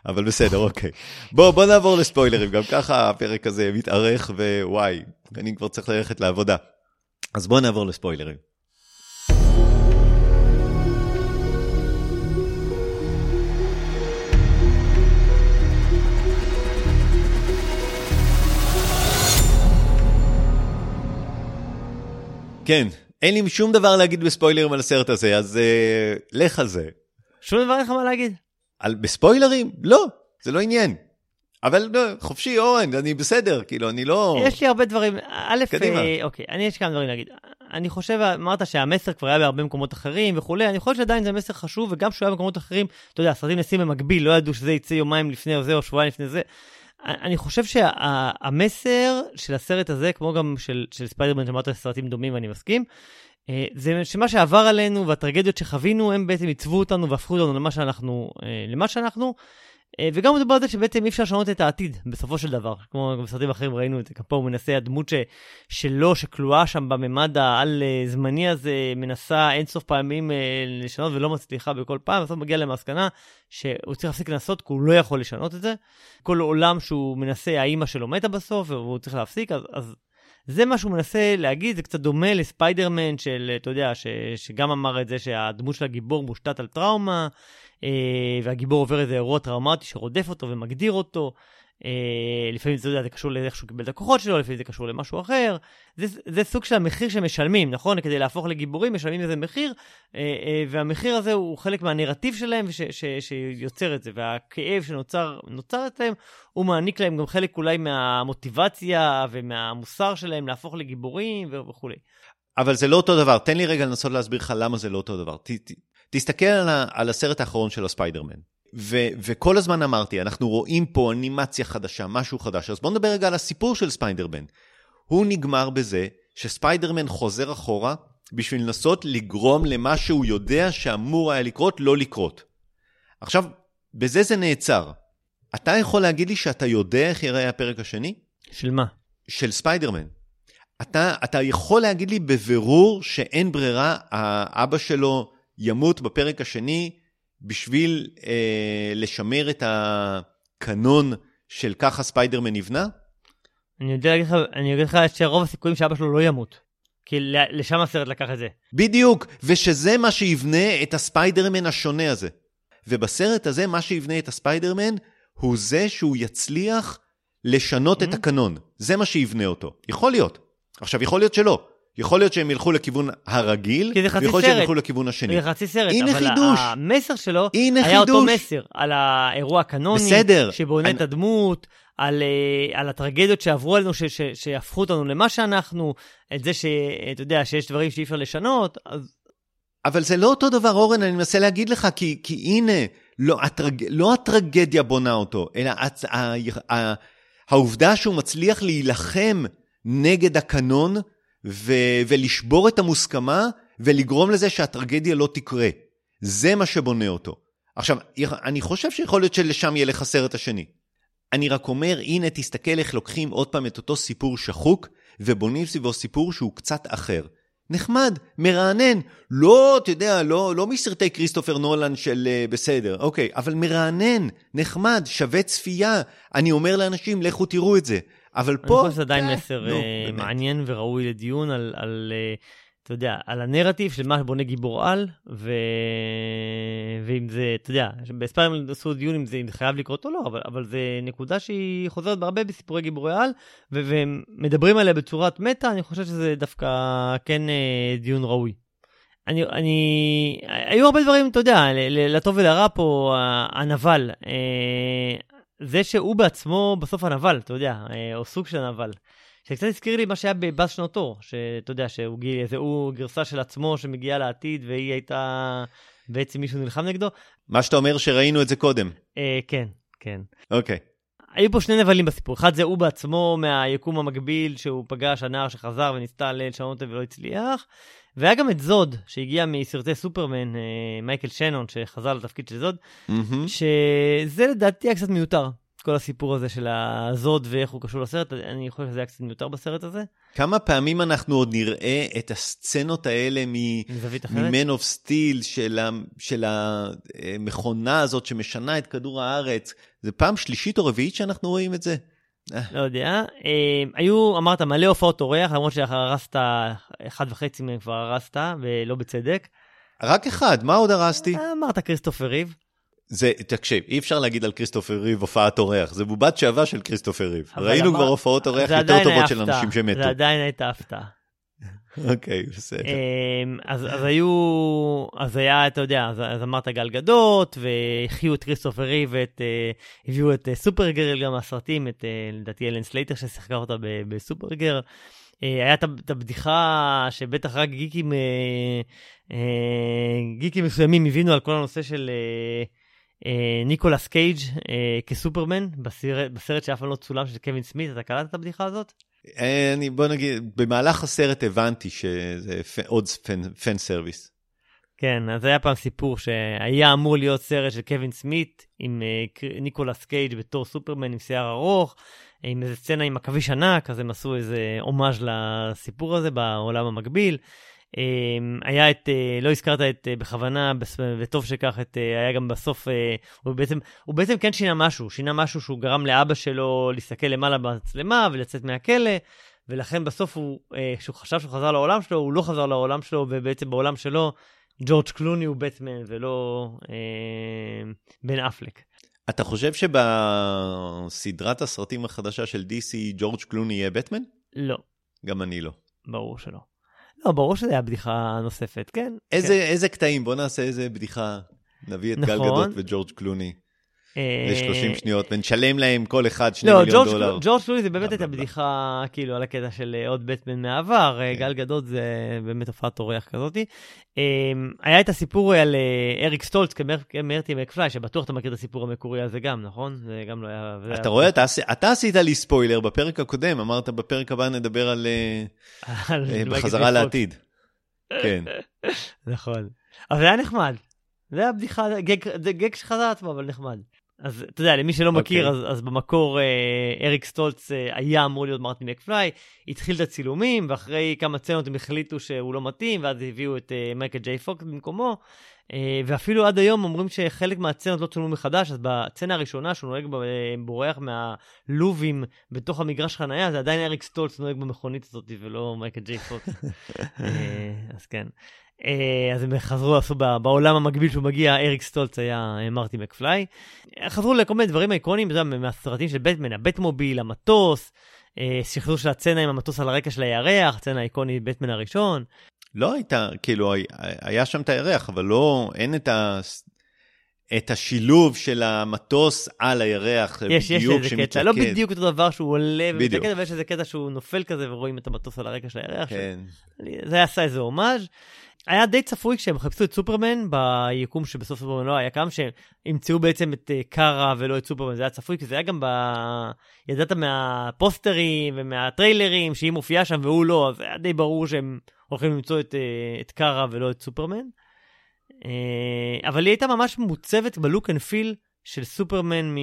אבל בסדר, [laughs] אוקיי. בוא, בוא נעבור לספוילרים, גם ככה הפרק הזה מתארך, ווואי, אני כבר צריך ללכת לעבודה. אז בוא נעבור לספוילרים. כן, אין לי שום דבר להגיד בספוילרים על הסרט הזה, אז uh, לך על זה. שום דבר אין לך מה להגיד. על, בספוילרים? לא, זה לא עניין. אבל לא, חופשי, אורן, אני בסדר, כאילו, אני לא... יש לי הרבה דברים. א', קדימה. אה, אוקיי, אני יש כמה דברים להגיד. אני חושב, אמרת שהמסר כבר היה בהרבה מקומות אחרים וכולי, אני חושב שעדיין זה מסר חשוב, וגם שהוא היה במקומות אחרים, אתה יודע, סרטים נעשים במקביל, לא ידעו שזה יצא יומיים לפני או זה, או שבועיים לפני זה. אני חושב שהמסר של הסרט הזה, כמו גם של, של ספיידרמן, שאמרת סרטים דומים, ואני מסכים, אה, זה שמה שעבר עלינו והטרגדיות שחווינו, הם בעצם עיצבו אותנו והפכו אותנו למה שאנחנו, אה, למה שאנחנו. אה, וגם מדובר על זה שבעצם אי אפשר לשנות את העתיד, בסופו של דבר. כמו בסרטים אחרים ראינו את זה, גם פה הוא מנסה, הדמות ש, שלו, שכלואה שם בממד העל-זמני הזה, מנסה אינסוף פעמים לשנות ולא מצליחה בכל פעם, בסוף מגיע למסקנה שהוא צריך להפסיק לנסות, כי הוא לא יכול לשנות את זה. כל עולם שהוא מנסה, האימא שלו מתה בסוף, והוא צריך להפסיק, אז, אז זה מה שהוא מנסה להגיד, זה קצת דומה לספיידרמן של, אתה יודע, ש, שגם אמר את זה שהדמות של הגיבור מושתת על טראומה, אה, והגיבור עובר איזה אירוע טראומטי שרודף אותו ומגדיר אותו. אה, לפעמים זה, זה קשור לאיך שהוא קיבל את הכוחות שלו, לפעמים זה קשור למשהו אחר. זה, זה סוג של המחיר שמשלמים, נכון? כדי להפוך לגיבורים משלמים איזה מחיר, אה, אה, והמחיר הזה הוא חלק מהנרטיב שלהם ש, ש, שיוצר את זה, והכאב שנוצר אצלם, הוא מעניק להם גם חלק אולי מהמוטיבציה ומהמוסר שלהם להפוך לגיבורים וכולי. אבל זה לא אותו דבר, תן לי רגע לנסות להסביר לך למה זה לא אותו דבר. ת, ת, תסתכל על, ה, על הסרט האחרון של הספיידרמן. ו- וכל הזמן אמרתי, אנחנו רואים פה אנימציה חדשה, משהו חדש, אז בואו נדבר רגע על הסיפור של ספיידרמן. הוא נגמר בזה שספיידרמן חוזר אחורה בשביל לנסות לגרום למה שהוא יודע שאמור היה לקרות, לא לקרות. עכשיו, בזה זה נעצר. אתה יכול להגיד לי שאתה יודע איך יראה הפרק השני? של מה? של ספיידרמן. אתה, אתה יכול להגיד לי בבירור שאין ברירה, האבא שלו ימות בפרק השני, בשביל אה, לשמר את הקנון של ככה ספיידרמן נבנה? אני יודע להגיד לך, אני אגיד לך שרוב הסיכויים שאבא שלו לא ימות. כי לשם הסרט לקח את זה. בדיוק, ושזה מה שיבנה את הספיידרמן השונה הזה. ובסרט הזה, מה שיבנה את הספיידרמן, הוא זה שהוא יצליח לשנות mm-hmm. את הקנון. זה מה שיבנה אותו. יכול להיות. עכשיו, יכול להיות שלא. יכול להיות שהם ילכו לכיוון הרגיל, ויכול להיות שהם ילכו לכיוון השני. זה חצי סרט, הנה אבל חידוש. המסר שלו הנה היה חידוש. אותו מסר, על האירוע הקנוני, בסדר. שבונה אני... את הדמות, על, אה, על הטרגדיות שעברו עלינו, ש, ש, שהפכו אותנו למה שאנחנו, את זה שאתה יודע, שיש דברים שאי אפשר לשנות, אז... אבל זה לא אותו דבר, אורן, אני מנסה להגיד לך, כי, כי הנה, לא, הטרג... לא הטרגדיה בונה אותו, אלא הצ... ה... ה... העובדה שהוא מצליח להילחם נגד הקנון, ו- ולשבור את המוסכמה ולגרום לזה שהטרגדיה לא תקרה. זה מה שבונה אותו. עכשיו, אני חושב שיכול להיות שלשם ילך הסרט השני. אני רק אומר, הנה, תסתכל איך לוקחים עוד פעם את אותו סיפור שחוק, ובונים סביבו סיפור שהוא קצת אחר. נחמד, מרענן, לא, אתה יודע, לא, לא מסרטי כריסטופר נולן של uh, בסדר, אוקיי, אבל מרענן, נחמד, שווה צפייה. אני אומר לאנשים, לכו תראו את זה. אבל פה... אני חושב שזה עדיין מסר אה, מעניין וראוי לדיון על, על, אה, אתה יודע, על הנרטיב של מה בונה גיבור על, ו... ואם זה, אתה יודע, בספיירמן עשו דיון אם זה, אם זה חייב לקרות או לא, אבל, אבל זה נקודה שהיא חוזרת בהרבה בסיפורי גיבורי על, ו... ומדברים עליה בצורת מטה, אני חושב שזה דווקא כן אה, דיון ראוי. אני, אני, היו הרבה דברים, אתה יודע, לטוב ולרע פה, הנבל. זה שהוא בעצמו בסוף הנבל, אתה יודע, אה, או סוג של הנבל. שקצת הזכיר לי מה שהיה בבאז שנותו, שאתה יודע, שהוא גיל, זה הוא גרסה של עצמו שמגיעה לעתיד, והיא הייתה בעצם מישהו נלחם נגדו. מה שאתה אומר שראינו את זה קודם. אה, כן, כן. אוקיי. היו פה שני נבלים בסיפור, אחד זה הוא בעצמו מהיקום המקביל, שהוא פגש הנער שחזר וניסתה לשנות את זה ולא הצליח, והיה גם את זוד, שהגיע מסרטי סופרמן, אה, מייקל שנון, שחזר לתפקיד של זוד, mm-hmm. שזה לדעתי היה קצת מיותר. כל הסיפור הזה של הזוד ואיך הוא קשור לסרט, אני חושב שזה היה קצת מיותר בסרט הזה. כמה פעמים אנחנו עוד נראה את הסצנות האלה מ-Man of Steel של, ה... של המכונה הזאת שמשנה את כדור הארץ? זה פעם שלישית או רביעית שאנחנו רואים את זה? לא יודע. אה, היו, אמרת, מלא הופעות אורח, למרות שהרסת, אחד וחצי מהם כבר הרסת, ולא בצדק. רק אחד, מה עוד הרסתי? אמרת כריסטופר ריב. זה, תקשיב, אי אפשר להגיד על כריסטופר ריב הופעת אורח, זה בובת שעבה של כריסטופר ריב. ראינו אמר... כבר הופעות אורח יותר טובות של אנשים שמתו. זה עדיין הייתה הפתעה. [laughs] אוקיי, בסדר. אמ, אז, אז היו, אז היה, אתה יודע, אז, אז אמרת גל גדות, והחיו את כריסטופר ריב, ואת, uh, הביאו את uh, סופרגרל גם מהסרטים, את, uh, לדעתי אלן סלייטר ששיחקה אותה בסופרגירל. היה את הבדיחה שבטח רק גיקים, גיקים מסוימים הבינו על כל הנושא של uh, ניקולס קייג' uh, כסופרמן, בסרט, בסרט שאף פעם לא צולם של קווין סמית, אתה קלטת את הבדיחה הזאת? אני, בוא נגיד, במהלך הסרט הבנתי שזה עוד fan service. כן, אז היה פעם סיפור שהיה אמור להיות סרט של קווין סמית עם uh, ניקולס קייג' בתור סופרמן עם שיער ארוך, עם איזה סצנה עם עכביש ענק, אז הם עשו איזה הומאז' לסיפור הזה בעולם המקביל. אמ, היה את, אה, לא הזכרת את, אה, בכוונה, וטוב שכך, את, אה, היה גם בסוף, הוא בעצם, הוא בעצם כן שינה משהו, שינה משהו שהוא גרם לאבא שלו להסתכל למעלה במצלמה ולצאת מהכלא, ולכן בסוף הוא, כשהוא חשב שהוא חזר לעולם שלו, הוא לא חזר לעולם שלו, ובעצם בעולם שלו, ג'ורג' קלוני הוא בטמן ולא אה, בן אפלק. אתה חושב שבסדרת הסרטים החדשה של DC, ג'ורג' קלוני יהיה בטמן? לא. גם אני לא. ברור שלא. לא, ברור שזה היה בדיחה נוספת, כן. איזה, כן. איזה קטעים? בוא נעשה איזה בדיחה. נביא את נכון. גל גדות וג'ורג' קלוני. ל-30 אה, שניות, ונשלם להם כל אחד 2 לא, מיליון דולר. לא, ג'ורג' פלויד זה באמת הייתה בדיחה, כאילו, על הקטע של אה, עוד בטמן מהעבר, אה, כן. גל גדות זה באמת הופעת אורח כזאתי. היה את הסיפור על אריק סטולץ כמרטי מקפליי, שבטוח אתה מכיר את הסיפור המקורי הזה גם, נכון? זה גם לא היה... אתה רואה, אתה עשית לי ספוילר בפרק הקודם, אמרת בפרק הבא נדבר על... בחזרה לעתיד. כן. [laughs] נכון. אבל זה היה נחמד. זה היה בדיחה, זה גאג שחזר עצמו, אבל נחמד. אז אתה יודע, למי שלא okay. מכיר, אוקיי. אז, אז במקור אה, אריק סטולץ אה, היה אמור להיות מרטין מקפליי, התחיל את הצילומים, ואחרי כמה סצנות הם החליטו שהוא לא מתאים, ואז הביאו את אה, מייקל ג'יי פוקס במקומו, אה, ואפילו עד היום אומרים שחלק מהסצנות לא צולמו מחדש, אז בסצנה הראשונה שהוא נוהג אה, בורח מהלובים בתוך המגרש חנייה, זה עדיין אריק סטולץ נוהג במכונית הזאת, ולא מייקל ג'יי פוקס. [laughs] אה, אז כן. אה, אז הם חזרו, עשו בעולם המקביל שהוא מגיע, אריק סטולץ היה אה, מרטי מקפליי. חזרו לכל מיני דברים איקונים, מהסרטים של בטמן, הבטמוביל, המטוס, אה, שחזור של הצצנה עם המטוס על הרקע של הירח, הצצנה האיקונית בטמן הראשון. לא הייתה, כאילו, היה שם את הירח, אבל לא, אין את ה... את השילוב של המטוס על הירח, יש, בדיוק יש איזה קטע, לא בדיוק אותו דבר שהוא עולה ומתקד, אבל יש איזה קטע שהוא נופל כזה ורואים את המטוס על הרקע של הירח. כן. ש... זה עשה איזה הומאז'. היה די צפוי כשהם חיפשו את סופרמן ביקום שבסוף סופרמן לא היה קיים, שהם ימצאו בעצם את אה, קארה ולא את סופרמן, זה היה צפוי, כי זה היה גם ב... ידעת מהפוסטרים ומהטריילרים שהיא מופיעה שם והוא לא, אז היה די ברור שהם הולכים למצוא את, אה, את קארה ולא את סופרמן. אה, אבל היא הייתה ממש מעוצבת ב look and feel של סופרמן מ...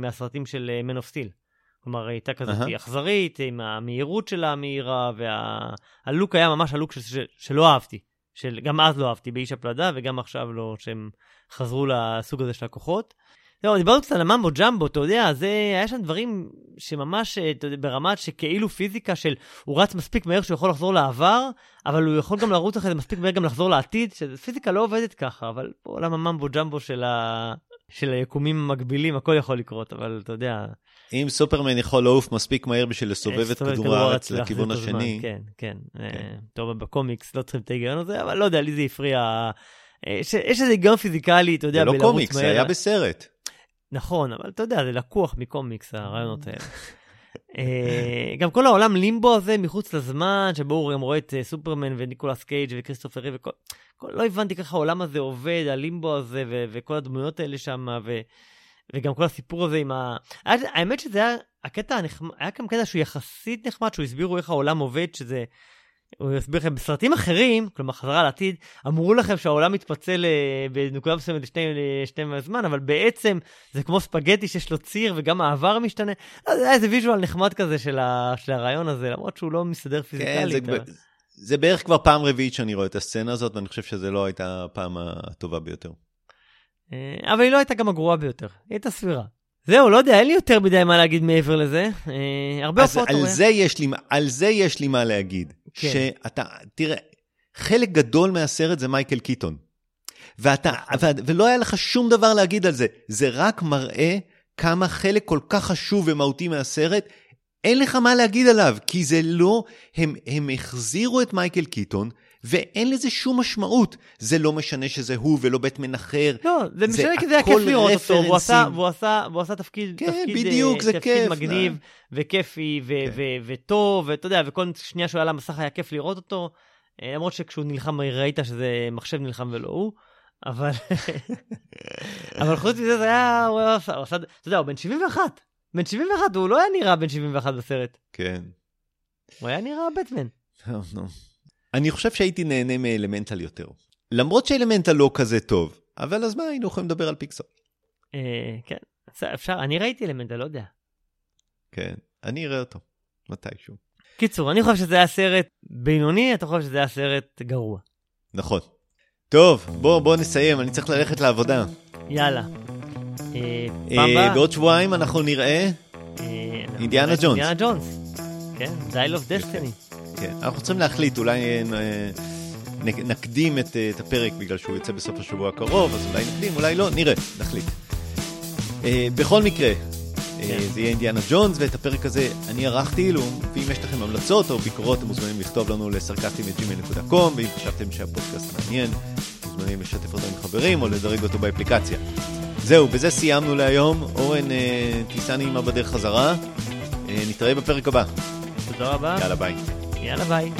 מהסרטים של Man of Steel. כלומר, היא הייתה כזאת uh-huh. אכזרית, עם המהירות שלה המהירה, והלוק וה... היה ממש הלוק של... של... שלא אהבתי. של גם אז לא אהבתי באיש הפלדה, וגם עכשיו לא, שהם חזרו לסוג הזה של הכוחות. לא, דיברנו קצת על הממבו ג'מבו, אתה יודע, זה, היה שם דברים שממש יודע, ברמת שכאילו פיזיקה של הוא רץ מספיק מהר שהוא יכול לחזור לעבר, אבל הוא יכול גם לרוץ אחרי זה מספיק מהר גם לחזור לעתיד, שפיזיקה לא עובדת ככה, אבל פה עולם הממבו ג'מבו של, ה... של היקומים המקבילים, הכל יכול לקרות, אבל אתה יודע, אם סופרמן יכול לעוף מספיק מהר בשביל לסובב את כדור הארץ לכיוון השני. כן, כן. כן. אה, טוב, בקומיקס לא צריכים את ההיגיון הזה, אבל לא יודע, לי זה הפריע. אה, יש איזה היגיון פיזיקלי, אתה יודע, בלרוץ מהר. זה לא קומיקס, זה היה בסרט. נכון, אבל אתה יודע, זה לקוח מקומיקס, הרעיונות האלה. [laughs] אה, גם כל העולם לימבו הזה מחוץ לזמן, שבו הוא גם רואה את סופרמן וניקולס קייג' וכריסטופר ריב וכל... לא הבנתי ככה העולם הזה עובד, הלימבו הזה וכל הדמויות האלה שם, וגם כל הסיפור הזה עם ה... האמת שזה היה, הקטע הנחמד, היה גם קטע שהוא יחסית נחמד, שהוא הסבירו איך העולם עובד, שזה... הוא יסביר לכם, בסרטים אחרים, כלומר חזרה לעתיד, אמרו לכם שהעולם מתפצל אה, בנקודה מסוימת לשני, לשני זמן, אבל בעצם זה כמו ספגטי שיש לו ציר וגם העבר משתנה. אז זה היה איזה ויז'ואל נחמד כזה של, ה, של הרעיון הזה, למרות שהוא לא מסתדר פיזיקלית. כן, זה, זה בערך כבר פעם רביעית שאני רואה את הסצנה הזאת, ואני חושב שזו לא הייתה הפעם הטובה ביותר. אה, אבל היא לא הייתה גם הגרועה ביותר, היא הייתה סבירה. זהו, לא יודע, אין לי יותר מדי מה להגיד מעבר לזה. אה, הרבה הופעות על זה יש לי, על זה יש לי מה להגיד. כן. שאתה, תראה, חלק גדול מהסרט זה מייקל קיטון. ואתה, ו, ולא היה לך שום דבר להגיד על זה. זה רק מראה כמה חלק כל כך חשוב ומהותי מהסרט אין לך מה להגיד עליו, כי זה לא, הם, הם החזירו את מייקל קיטון, ואין לזה שום משמעות. זה לא משנה שזה הוא ולא בטמן אחר. לא, זה משנה כי זה היה כיף לראות אותו, והוא עשה, והוא עשה, והוא עשה תפקיד, כן, תפקיד, בדיוק, אה, זה תפקיד כיף, מגניב, אה. וכיפי, ו- כן. ו- וטוב, ואתה יודע, וכל שנייה שהוא עלה למסך היה כיף לראות אותו, אה, למרות שכשהוא נלחם ראית שזה מחשב נלחם ולא הוא, אבל, [laughs] אבל חוץ מזה זה היה, הוא היה עשה, הוא עשה, אתה יודע, הוא בן 71, בן 71, הוא לא היה נראה בן 71 בסרט, כן. הוא היה נראה בטמן. אני חושב שהייתי נהנה מאלמנטל יותר. למרות שאלמנטל לא כזה טוב, אבל אז מה, היינו יכולים לדבר על פיקסר. אה, כן, אפשר, אני ראיתי אלמנט, אני לא יודע. כן, אני אראה אותו, מתישהו. קיצור, אני חושב שזה היה סרט בינוני, אתה חושב שזה היה סרט גרוע. נכון. טוב, בוא, בוא נסיים, אני צריך ללכת לעבודה. יאללה. אה, פעם אה, הבאה, בעוד שבועיים אנחנו נראה, אה, אינדיאנה ג'ונס. אינדיאנה ג'ונס. כן, Dial of Destiny. כן, אנחנו צריכים להחליט, אולי אה, נקדים את, אה, את הפרק בגלל שהוא יוצא בסוף השבוע הקרוב, אז אולי נקדים, אולי לא, נראה, נחליט. אה, בכל מקרה, כן. זה יהיה אינדיאנה ג'ונס, ואת הפרק הזה אני ערכתי אילו, ואם יש לכם המלצות או ביקורות, אתם מוזמנים לכתוב לנו לסרקסטים.gmail.com, ואם חשבתם שהפודקאסט מעניין, מוזמנים לשתף אותו עם חברים או לדרג אותו באפליקציה. זהו, בזה סיימנו להיום. אורן, אה, טיסה נעימה בדרך חזרה. אה, נתראה בפרק הבא. תודה רבה. יאללה ביי. יאללה ביי.